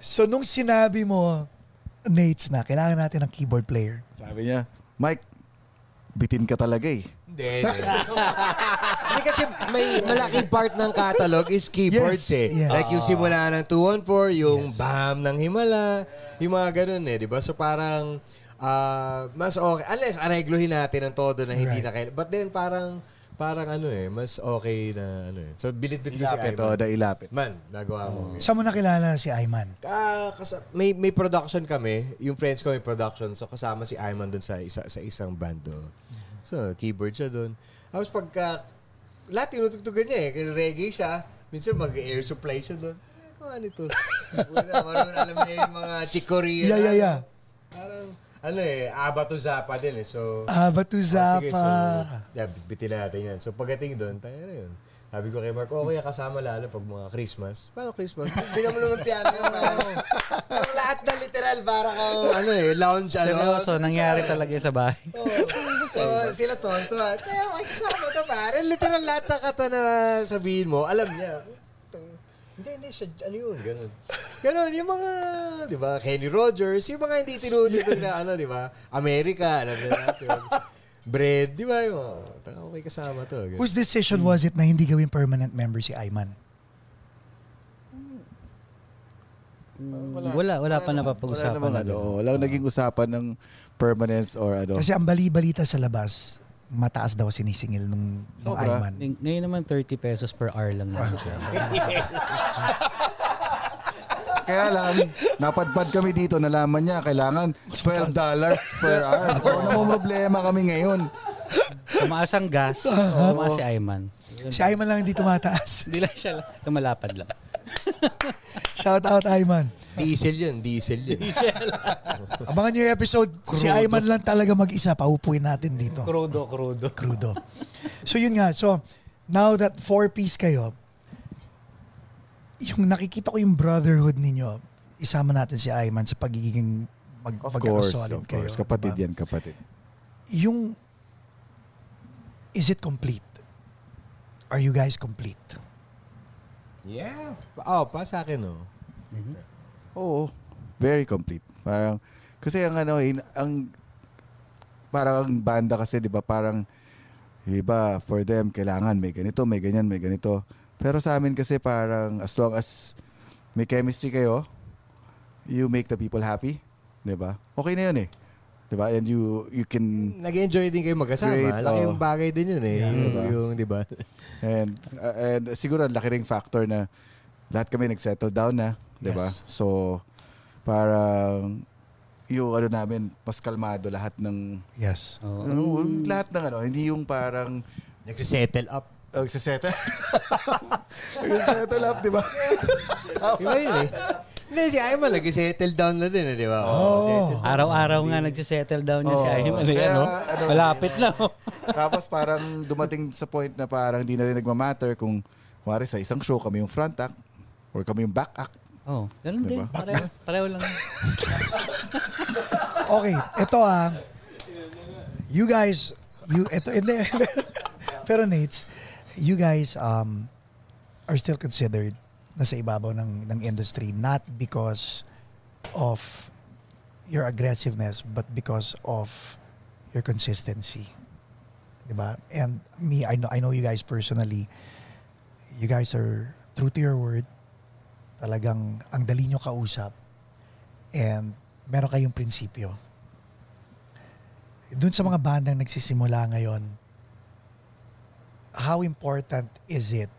so, nung sinabi mo, Nates na, kailangan natin ng keyboard player.
Sabi niya, Mike, bitin ka talaga eh.
Hindi, [LAUGHS] hindi. Kasi may malaking part ng catalog is keyboards
Yes,
eh.
yeah.
Like yung simula ng 214, yung BAM ng Himala, yung mga ganun eh, di ba? So parang ah, mas okay. Unless areglohin natin ang todo na hindi
Right.
na kaya. But then parang parang ano eh, mas okay na ano eh. So bilid-bilid ko si
Ilapit, oh, na ilapit.
Man, nagawa mo.
Saan mo nakilala si Ayman?
Ah, kas- may may production kami. Yung friends ko may production. So kasama si Ayman dun sa isa sa isang band do. So keyboard siya dun. Tapos pagka lahat tinutugtugan niya eh. Reggae siya. Minsan mag-air supply siya dun. Eh, kung ano ito? Wala, marunong alam niya yung mga chicoria.
Yeah, yeah, yeah.
Parang, ano eh, aba to zapa din eh. So,
Ah, Batu
Oh, sige, so,
Zapa.
yeah, bitin natin yan. So, pagdating doon, tayo na yun. Sabi ko kay Mark, okay, kasama lalo pag mga Christmas. Paano Christmas? Bigyan mo naman piano yung paano. [LAUGHS] Ang lahat na literal, para kang, ano eh, lounge, ano.
Seryoso, nangyari talaga sa bahay.
Oo. So, sila tonto. Kaya, okay, kasama to, pare. Literal lahat na kata na sabihin mo, alam niya. Hindi, hindi, siya, ano yun, ganun. Ganun, yung mga, di ba, Kenny Rogers, yung mga hindi tinutulog na, ano, di ba, America, alam na natin. Bread, di ba, yung mga, taka, okay kasama to. Ganun.
Whose decision was it na hindi gawing permanent member si Ayman?
Wala, wala pa
Wala
napapag-usapan.
namang
na
ano, walang naging usapan ng permanence or ano.
Kasi ang bali-balita sa labas, mataas daw sinisingil nung, nung
Sobra.
Ayman.
Ng- Ngayon naman 30 pesos per hour lang naman siya. [LAUGHS]
Kaya lang, napadpad kami dito, nalaman niya, kailangan 12 dollars per [LAUGHS] hour. So, namumroblema kami ngayon.
Tumaas ang gas, [LAUGHS] tumaas si Ayman.
Si Ayman lang hindi tumataas.
Hindi lang siya lang. Tumalapad lang. [LAUGHS]
Shout out Ayman.
Diesel yun, diesel yun. [LAUGHS]
Abangan niyo yung episode. Si Ayman lang talaga mag-isa. Paupuin natin dito.
Krudo, krudo.
Crudo. So yun nga. So now that four-piece kayo, yung nakikita ko yung brotherhood ninyo, isama natin si Ayman sa pagiging mag
Of course, of course.
kayo,
Kapatid
diba?
yan, kapatid.
Yung, is it complete? Are you guys complete?
Yeah. Oh, pa sa akin, oh.
Oo. Very complete. Parang, kasi ang ano, eh, ang, parang ang banda kasi, di ba, parang, iba, for them, kailangan may ganito, may ganyan, may ganito. Pero sa amin kasi parang, as long as may chemistry kayo, you make the people happy, di ba? Okay na yun eh. Di ba? And you, you can,
Nag-enjoy din kayo magkasama.
Great,
Laki
oh.
yung bagay din yun eh. yung,
diba?
yung, di ba?
And uh, and siguro ang laki ring factor na lahat kami nag-settle down na, 'di ba?
Yes.
So parang yung ano namin mas kalmado lahat ng
Yes.
Oo.
ano, lahat ng ano, hindi yung parang
Nagsisettle up.
oh, nagsisettle. [LAUGHS] nagsisettle up, 'di ba?
Iba yun eh. Hindi, si Ayman nag-settle down na din, eh, di ba?
Oh.
settle down.
Araw-araw nga nagsisettle down niya si
Oo.
Ayman.
Kaya,
Ano?
ano,
Malapit na. oh. [LAUGHS]
Tapos parang dumating sa point na parang hindi na rin nagmamatter kung wari sa isang show kami yung front act or kami yung back act.
Oh, ganun din.
Diba?
Pareho, pareho lang. [LAUGHS]
Okay, ito ah. You guys, you ito [LAUGHS] hindi. Pero Nates, you guys um are still considered nasa ibabaw ng ng industry not because of your aggressiveness but because of your consistency. 'Di ba? And me, I know I know you guys personally. You guys are true to your word. Talagang ang dali nyo kausap. And meron kayong prinsipyo. Doon sa mga bandang nagsisimula ngayon, how important is it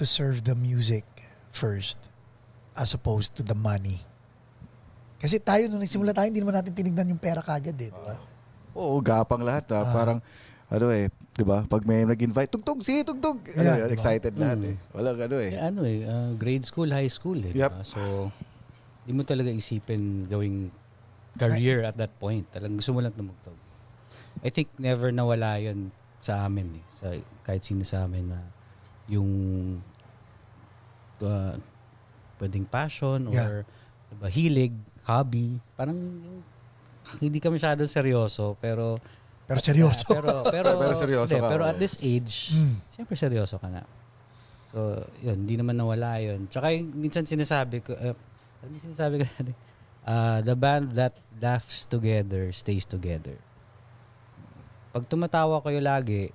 to serve the music first as opposed to the money? Kasi tayo, nung nagsimula tayo, hindi naman natin tinignan yung pera kagad eh. di ba?
Oo, gapang lahat. ah. Parang, ano eh, di ba? Pag may nag-invite, tugtog, sige, tugtog. Ano,
Yeah,
yun,
diba?
excited lahat eh. Walang ano eh.
Eh, ano eh, uh, grade school, high school eh.
Yep.
diba? So, di mo talaga isipin gawing career at that point. Talagang gusto mo lang tumugtog. I think never nawala yun sa amin eh. Sa, kahit sino sa amin na yung uh, pwedeng passion or
Yeah.
diba, hilig, hobby. Parang hindi ka masyadong seryoso pero
Pero seryoso. [LAUGHS]
pero pero [LAUGHS]
Pero seryoso
hindi,
ka,
Pero at this age,
Mm.
siyempre seryoso ka na. So, yun, hindi naman nawala yun. Tsaka yung minsan sinasabi ko, uh, ano yung sinasabi ko natin? Uh, the band that laughs together stays together. Pag tumatawa kayo lagi,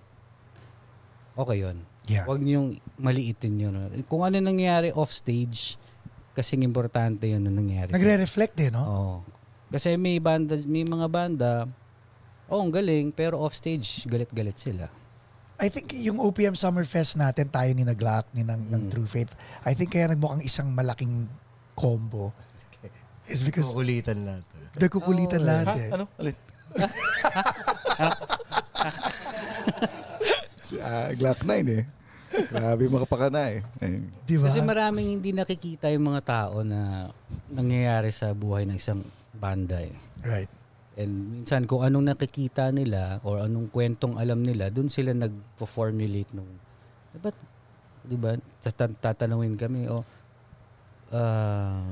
okay yun.
Yeah.
Huwag niyong maliitin yun. Kung ano nangyayari off stage, kasing importante yun na nangyayari. sa-
Nagre-reflect din, no?
Oo. Kasi may banda, may mga banda, oh, ang galing, pero off stage, galit-galit sila.
I think yung OPM Summerfest natin, tayo ni Naglaak, ni ng, ng
Mm.
True Faith, I think kaya nagmukhang isang malaking combo [LAUGHS] is because
Kukulitan lahat.
nagkukulitan
Oh,
lahat
Ha?
eh.
Ano? Alin? [LAUGHS] si ah, Glock 9 eh. Grabe makapakana eh. eh.
Di ba?
Kasi maraming hindi nakikita yung mga tao na nangyayari sa buhay ng isang banda eh.
Right.
And minsan kung anong nakikita nila or anong kwentong alam nila, dun sila nagpo-formulate nung dapat 'di ba? Tatan- Tatanungin kami o ah,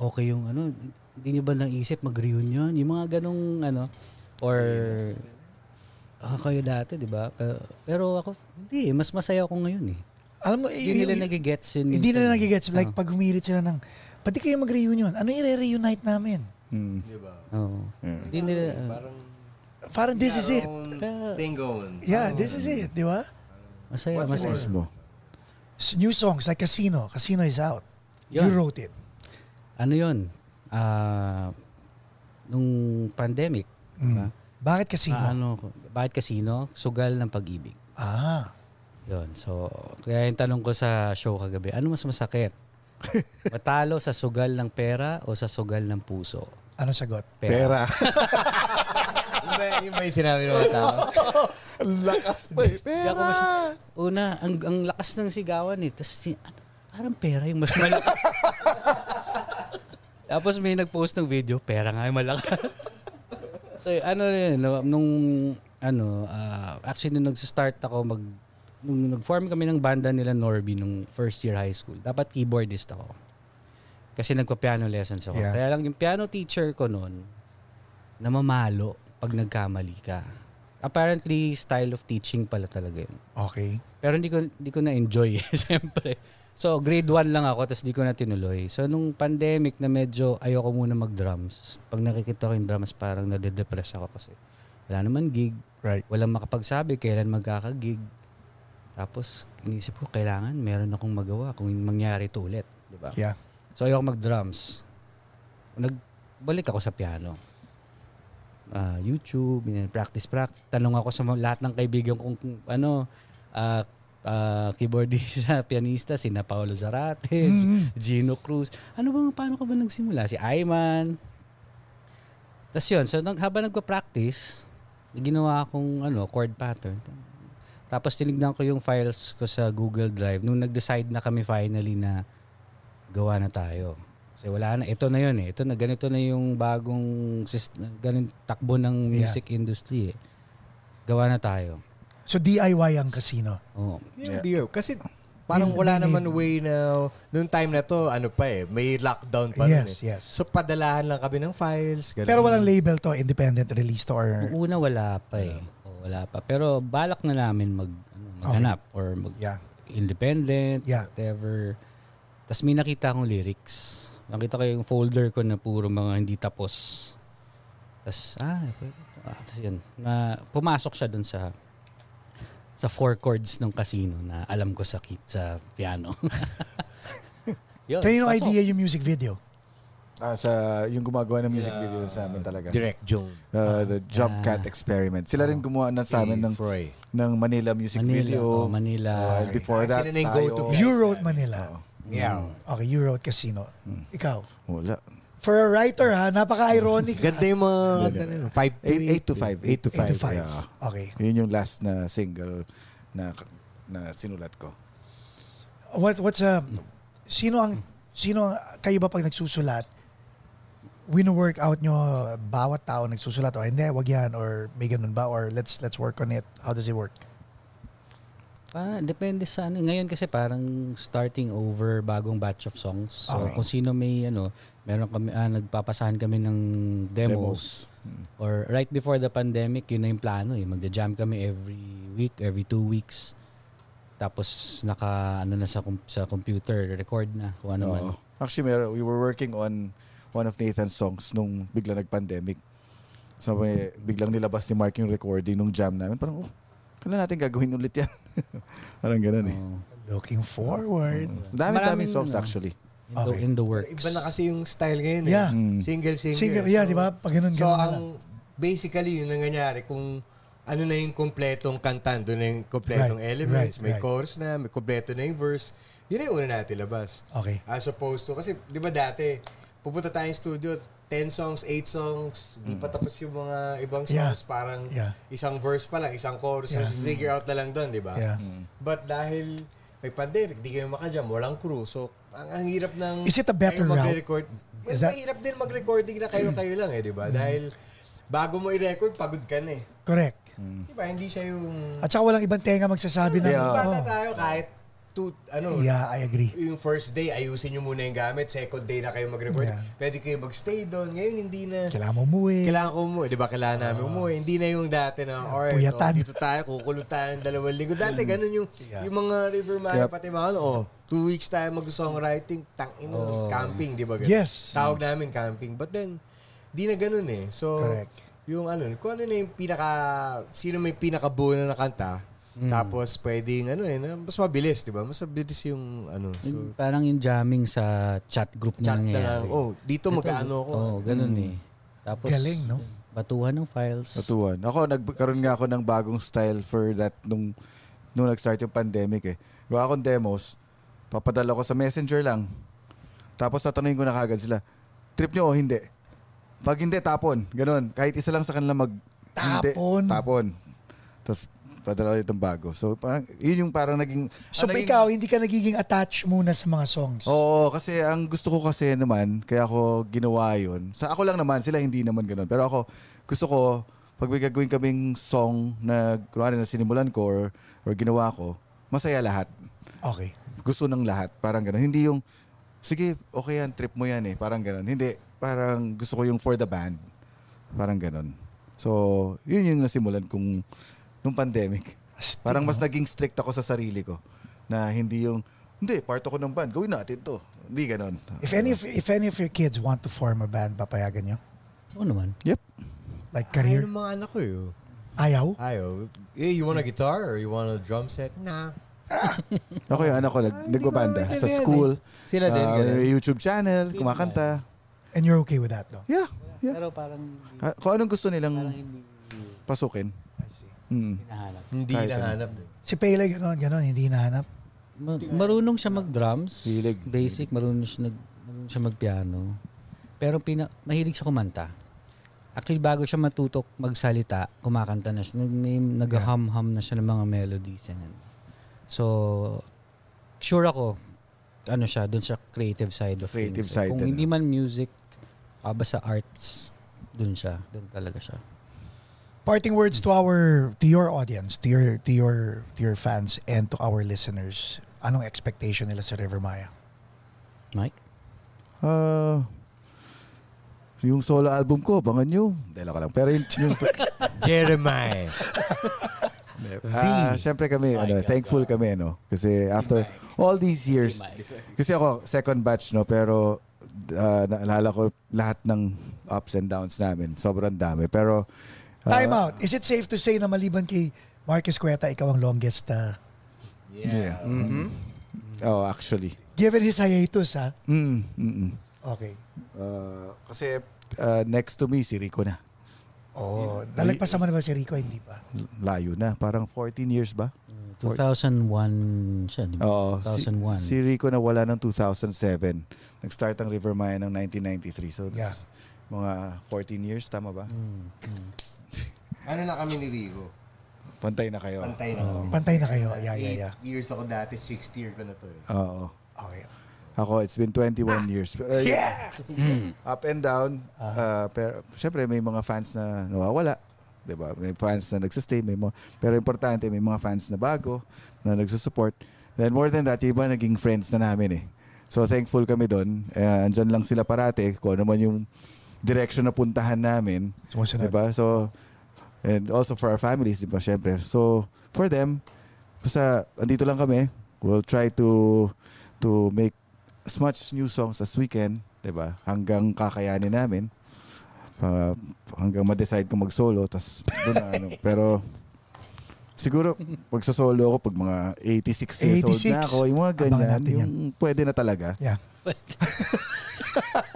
okay yung ano, hindi niyo ba naisip mag-reunion? Yung mga ganong ano or ah, kayo dati, 'di ba? Pero, pero ako hindi, eh, mas masaya ako ngayon eh.
Alam mo,
Hindi nila nagigets yun.
hindi nila
eh.
nagigets. Like,
Oo.
pag humirit sila ng, pati kayo mag-reunion, ano i-reunite namin?
Hmm.
Diba?
Oo.
Yeah.
Hindi nila ah,
Parang
Parang this is it.
Thing going.
Yeah, this is it. Di ba?
masaya, masaya.
Mismo.
S- New songs like Casino. Casino is out. You
Yun.
wrote it.
ano yun, ah, nung pandemic, diba?
Bakit Casino?
Ah, ano, bakit casino? Sugal ng pag-ibig.
Ah.
Yun. So, kaya yung tanong ko sa show kagabi, ano mas masakit? [LAUGHS] Matalo sa sugal ng pera o sa sugal ng puso?
Ano sagot?
Pera.
Yung [LAUGHS] ba, yung sinabi ng mga tao? [LAUGHS]
Ang lakas pa eh. Pera.
mas- Una, ang, ang lakas ng sigawan eh. Tapos, si, ano, parang pera yung mas malakas. Tapos may nag-post ng video, pera nga yung malakas. So, ano yun, nung, ano, ah, actually, nung nag-start ako mag, nung nag-form kami ng banda nila Norby nung first year high school, dapat keyboardist ako. Kasi nagpa-piano lessons ako.
Yeah.
Kaya lang yung piano teacher ko noon, namamalo pag nagkamali ka. Apparently, style of teaching pala talaga yun.
Okay.
Pero hindi ko hindi ko na-enjoy, [LAUGHS] siyempre. So, grade 1 lang ako, tapos di ko na tinuloy. So, nung pandemic na medyo ayoko muna mag-drums, pag nakikita ko yung drums, parang nade-depress ako kasi wala naman gig,
Right.
walang makapagsabi kailan magkakagig. Tapos, inisip ko, kailangan meron akong magawa kung mangyari ito ulit. Di ba?
Yeah.
So, ayoko mag-drums. Nagbalik ako sa piano. Ah, YouTube, practice, practice. Tanong ako sa lahat ng kaibigan kong kung ano, ah, ah, keyboardist, [LAUGHS] pianista, sina Paolo Zarate,
Mhm.
Gino Cruz. Ano ba, paano ka ba nagsimula? Si Ayman. Tapos yun, so nag, habang nagpa-practice, ginawa akong ano, chord pattern. Tapos tinignan ko yung files ko sa Google Drive nung nag-decide na kami finally na gawa na tayo. Kasi wala na, ito na yun eh. Ito na, ganito na yung bagong ganun, takbo ng music industry eh. Gawa na tayo.
So DIY ang casino.
Oo.
Yeah. Hindi, kasi parang wala naman way na noong time na to, ano pa eh, may lockdown pa nun
Yes,
eh.
yes.
So padalahan lang kami ng files. Ganun.
Pero walang label to, independent release to or...
Una wala pa eh. Oo, wala pa. Pero balak na namin mag, ano, maghanap or mag
Yeah.
independent,
Yeah.
whatever. Tapos may nakita akong lyrics. Nakita ko yung folder ko na puro mga hindi tapos. Tapos, ah, pwede. Ah, tapos yun. Na, pumasok siya dun sa sa four chords ng casino na alam ko sa key- sa piano. [LAUGHS] yun,
Kanino
pasok.
idea yung music video?
Ah, sa yung gumagawa ng music video sa amin talaga.
Direct Joan.
Uh, the Jump
Ah.
Cat Experiment. Sila rin gumawa na sa amin ng
Froy.
ng Manila music
Manila,
video.
oh, Manila.
Uh, and before
Ah,
that,
sila na yung
tayo.
go-to guys.
You wrote Manila.
Yeah.
Okay, you wrote Casino.
Hmm.
Ikaw.
Wala.
For a writer ha, napaka-ironic. [LAUGHS]
Ganda yung mga, ano, 5 to
8 to 5.
8 to
8 to 5.
5.
Yeah.
Okay.
Yun yung last na single na na sinulat ko.
What what's a sino ang sino ang kayo ba pag nagsusulat wino-work out nyo bawat tao nagsusulat o hindi wag yan or may ganun ba or let's let's work on it how does it work
Para, depende sa ano. Ngayon kasi parang starting over bagong batch of songs. So
Okay.
kung sino may ano, meron kami ah, nagpapasahan kami ng demos. Or right before the pandemic, yun na yung plano eh. Magja-jam kami every week, every two weeks. Tapos naka ano na sa sa computer, record na kung ano man.
Oo. Actually, meron, we were working on one of Nathan's songs nung bigla nag-pandemic. So, may, biglang nilabas ni Mark yung recording nung jam namin. Parang, oh, kailan natin gagawin ulit yan? [LAUGHS] parang ganun eh.
Oh,
Looking forward.
So, dami-daming
Maraming,
songs
ano,
actually.
in, the,
Okay.
in the works.
Iba na kasi yung style ngayon eh.
Yeah.
Mm.
Single, single.
Single, yeah, di ba? Pag ganun,
So,
ganun na
ang
lang.
basically, yun ang nangyari. Kung ano na yung kompletong kanta, doon na yung kompletong
Right,
elements.
right,
may
right.
chorus na, may kompleto na yung verse. Yun na yung una natin labas.
Okay.
As opposed to, kasi di ba dati, pupunta tayong studio, 10 songs, 8 songs, di pa tapos yung mga ibang
Mm. Yeah.
songs, parang
Yeah.
isang verse pa lang, isang chorus,
Yeah.
so figure out na lang doon, di ba?
Yeah.
But dahil may pandemic, di kayo makajam, walang crew, so ang, ang hirap ng...
Is it a better
kayo
route?
magre-record.
Is
Mas
that-
mahirap din mag-recording na kayo-kayo lang eh, di ba? Dahil bago mo i-record, pagod ka na eh.
Correct.
Di ba? Hindi siya yung...
At saka walang ibang tenga magsasabi na,
Yeah.
Bata tayo, kahit two, ano,
yeah, I agree.
yung first day, ayusin nyo muna yung gamit. Second day na kayo mag-record.
Yeah.
Pwede kayo mag-stay doon. Ngayon, hindi na.
Kailangan mo umuwi.
Kailangan ko umuwi. Di ba? Kailangan namin umuwi. Hindi na yung dati na, alright,
Puyatan.
oh, dito tayo, kukulong tayo ng dalawang linggo. Dati, ganun yung,
Yeah.
yung mga River Maya,
Yep.
pati mga ano, oh, two weeks tayo mag-songwriting, tang ino, camping, di ba? Ganun?
Yes.
Tawag namin camping. But then, di na ganun eh. So,
Correct.
yung ano, kung ano na yung pinaka, sino may pinakabuo na nakanta,
Hmm.
tapos pwedeng ano eh, na- mas mabilis, di ba? Mas mabilis yung ano. So,
Yung parang yung jamming sa chat group na
chat na
nangyayari.
lang. Oh, dito mag-ano ko.
Oo, ganun eh. Tapos,
Galing, no?
batuhan ng files.
Natuwan. Ako, nagkaroon nga ako ng bagong style for that nung, nung nag-start yung pandemic eh. Gawa akong demos, papadala ko sa messenger lang. Tapos tatanungin ko na kagad sila, trip nyo o hindi? Pag hindi, tapon. Ganun. Kahit isa lang sa kanila mag... hindi,
Tapon?
tapon. Tapos padala ulit ng bago. So parang, yun yung parang naging...
So
naging-
ikaw, hindi ka nagiging attached muna sa mga songs?
Oo, kasi ang gusto ko kasi naman, kaya ako ginawa yun. Sa ako lang naman, sila hindi naman ganun. Pero ako, gusto ko, pag may gagawin kaming song na, kunwari na sinimulan ko or, or ginawa ko, masaya lahat.
Okay.
Gusto ng lahat. Parang ganun. Hindi yung, sige, okay yan, trip mo yan eh. Parang ganun. Hindi, parang gusto ko yung for the band. Parang ganun. So, yun yung nasimulan kong nung pandemic.
Astig,
Parang mas
no?
naging strict ako sa sarili ko. Na hindi yung, hindi, part ako ng band, gawin natin to. Hindi ganon.
If any of, if any of your kids want to form a band, papayagan nyo?
Oo naman.
Yep.
Like
Ayaw
career?
ng mga anak ko yun.
Ayaw?
Ayaw. Eh, you want a guitar or you want a drum set? Nah. [LAUGHS]
Ako yung anak ko, nag,
Ah,
nagbabanda sa school.
Sila din,
Ah,
ganun.
YouTube channel, kumakanta.
And you're okay with that, though?
Yeah. yeah.
Pero parang
Ah, Kung anong gusto nilang pasukin. Mm.
hinahanap.
Hindi
Kahit ano.
nahanap.
Si Pele, gano'n, gano'n, hindi nahanap.
Ma- marunong siya mag-drums.
Hilig.
Basic, marunong siya, nag, marunong siya mag-piano. Pero pina, mahilig siya kumanta. Actually, bago siya matutok magsalita, kumakanta na siya. Nag, may- nag-hum-hum na siya ng mga melodies. And, ano. so, sure ako, ano siya, dun sa creative side of
Creative
things.
side,
Kung
ano.
hindi man music, ah, basta arts, dun siya. Dun talaga siya.
Parting words to our, to your audience, to your, to your, to your fans, and to our listeners. Anong expectation nila sa River Maya?
Mike?
Ah, yung solo album ko, abangan nyo. Dahil ako lang. Pero yung, yung [LAUGHS]
Jeremiah. [LAUGHS]
Ah, syempre kami, ano, thankful kami, no? Kasi after all these years, kasi ako, second batch, no? Pero ah, naalala ko lahat ng ups and downs namin. Sobrang dami. Pero,
Time out. Is it safe to say na maliban kay Marcus Cueta, ikaw ang longest uh,
yeah. Oh, actually.
given his hiatus, ha?
Mm, mm, mm.
Okay.
Ah, kasi ah, next to me, si Rico na.
Oh, nalagpasan mo na ba si Rico? Hindi pa.
Layo na. Parang 14 years ba?
2001 siya, di ba?
Oo. Si,
2001.
si Rico na wala ng 2007. Nag-start ang River Maya ng 1993. So,
Yeah.
that's mga 14 years, tama ba?
Ano na kami ni Rico?
Pantay na kayo.
Pantay na kami.
Pantay na kayo. Yeah, yeah,
Eight
yeah.
years ako dati, sixth year ko na to eh.
Oo.
Okay.
Ako, it's been 21 years. Pero,
Yeah!
Up and down. Uh, pero, syempre, may mga fans na nawawala. 'di ba May fans na nagsistay. May mga, pero importante, may mga fans na bago na nagsusupport. Then more than that, yung iba naging friends na namin eh. So thankful kami doon. Uh, andyan lang sila parate. Kung ano man yung direction na puntahan namin.
Sumusunod.
Diba? So, and also for our families, diba? Syempre. So, for them, basta andito lang kami. We'll try to to make as much new songs as we can, diba? Hanggang kakayanin namin. Uh, hanggang ma-decide kung mag-solo, tas doon na ano. [LAUGHS] Pero, siguro, pag sa solo ako, pag mga 86 years old
86.
na ako, yung mga ganyan, yung pwede na talaga.
Yeah. [LAUGHS]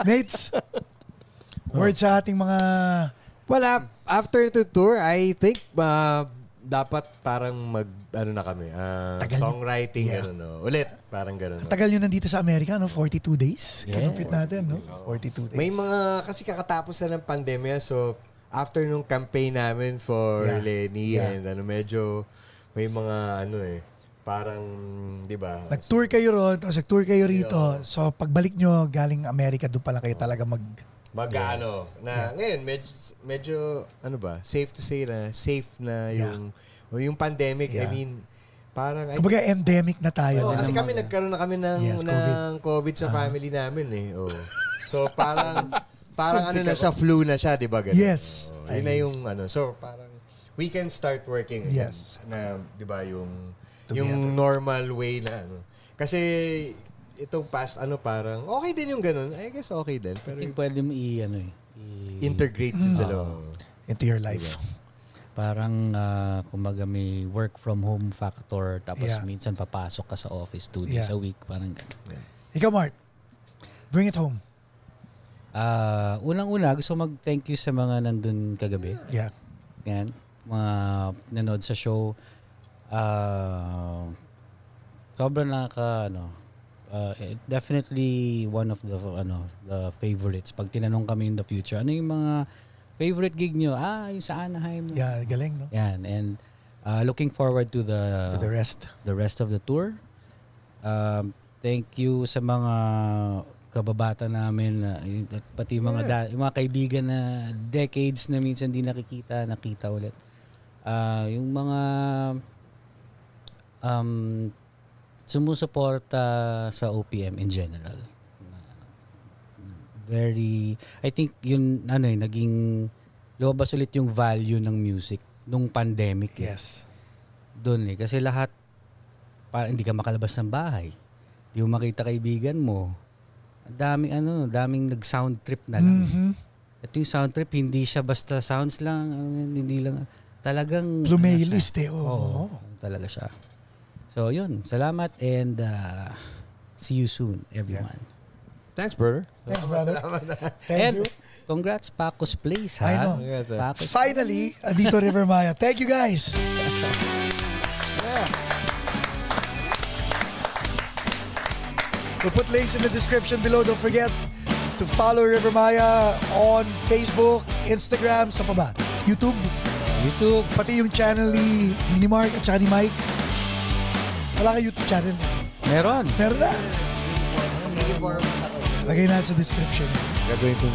Nates, word sa ating mga...
Well, ap- after the tour, I think uh, dapat parang mag, ano na kami, uh,
Tagal-
songwriting,
Yeah.
ano, no? Ulit, parang gano'n. no?
Tagal nyo nandito sa Amerika, no? 42 days.
Yeah.
Kanumpit natin, no? 42 days.
May mga, kasi kakatapos na ng pandemya, so after nung campaign namin for
Yeah.
Lenny
Yeah.
and ano, medyo may mga ano eh, parang, di ba?
Nag-tour kayo ron, tapos nag-tour kayo rito. So, pagbalik nyo galing Amerika, doon pala kayo talaga mag...
Mag ano, na ngayon medyo medyo ano ba, safe to say na safe na
Yeah.
yung o yung pandemic. I
Yeah.
mean, parang I
Kumbaga, endemic na tayo.
Oo, kasi kami nagkaroon na kami ng
Yes,
ng COVID, sa family namin eh. Oh. So parang [LAUGHS] parang ano na siya, flu na siya, 'di ba? Ganun.
Yes.
Oo, yun na yung ano. So parang we can start working again.
Yes.
Na 'di ba yung
Together.
yung normal way na ano. Kasi itong past ano parang okay din yung ganun. I guess okay din.
I
Pero
think pwede mo i, ano eh, i-
integrate yung dalawa.
into your life.
Parang, ah, kumbaga may work from home factor, tapos
Yeah.
minsan papasok ka sa office two days
Yeah.
a week, parang ganun.
Ikaw, Mark, bring it home.
Ah, unang-una, gusto mag-thank you sa mga nandun kagabi.
Yeah.
Yan, mga nanood sa show. Ah, sobrang nakaka, ano, eh, definitely one of the, ano, the favorites. Pag tinanong kami in the future, ano yung mga favorite gig nyo? Ah, yung sa Anaheim.
Yeah, galing, no?
Yan, and ah, looking forward to the,
To the rest.
the rest of the tour. Um, thank you sa mga kababata namin na at pati mga da- yung mga kaibigan na decades na minsan di nakikita, nakita ulit. Ah, yung mga um sumusuporta sa OPM in general. Very I think yun ano eh naging lumabas ulit yung value ng music nung pandemic. eh
Yes.
doon eh. Kasi lahat, para hindi ka makalabas ng bahay. Hindi mo makita kaibigan mo. Daming ano, daming nag-sound trip na lang.
Mhm.
At yung sound trip, hindi siya basta sounds lang, ano, hindi lang, talagang...
Lumaylist eh. Oo.
Oo, talaga siya. So yun, salamat and uh, see you soon, everyone.
Thanks, brother.
Thanks, brother. Thank [LAUGHS]
and
you.
congrats Pacos Place, ha?
I know.
Yes.
Pacos
Finally, andito River Maya. Thank you guys. We'll put links in the description below. Don't forget to follow River Maya on Facebook, Instagram, sa pa ba? YouTube,
YouTube.
pati yung channel ni, ni Mark at saka ni Mike. Wala ka YouTube channel.
Meron.
Meron na. Lagay natin sa description.
Gagawin ko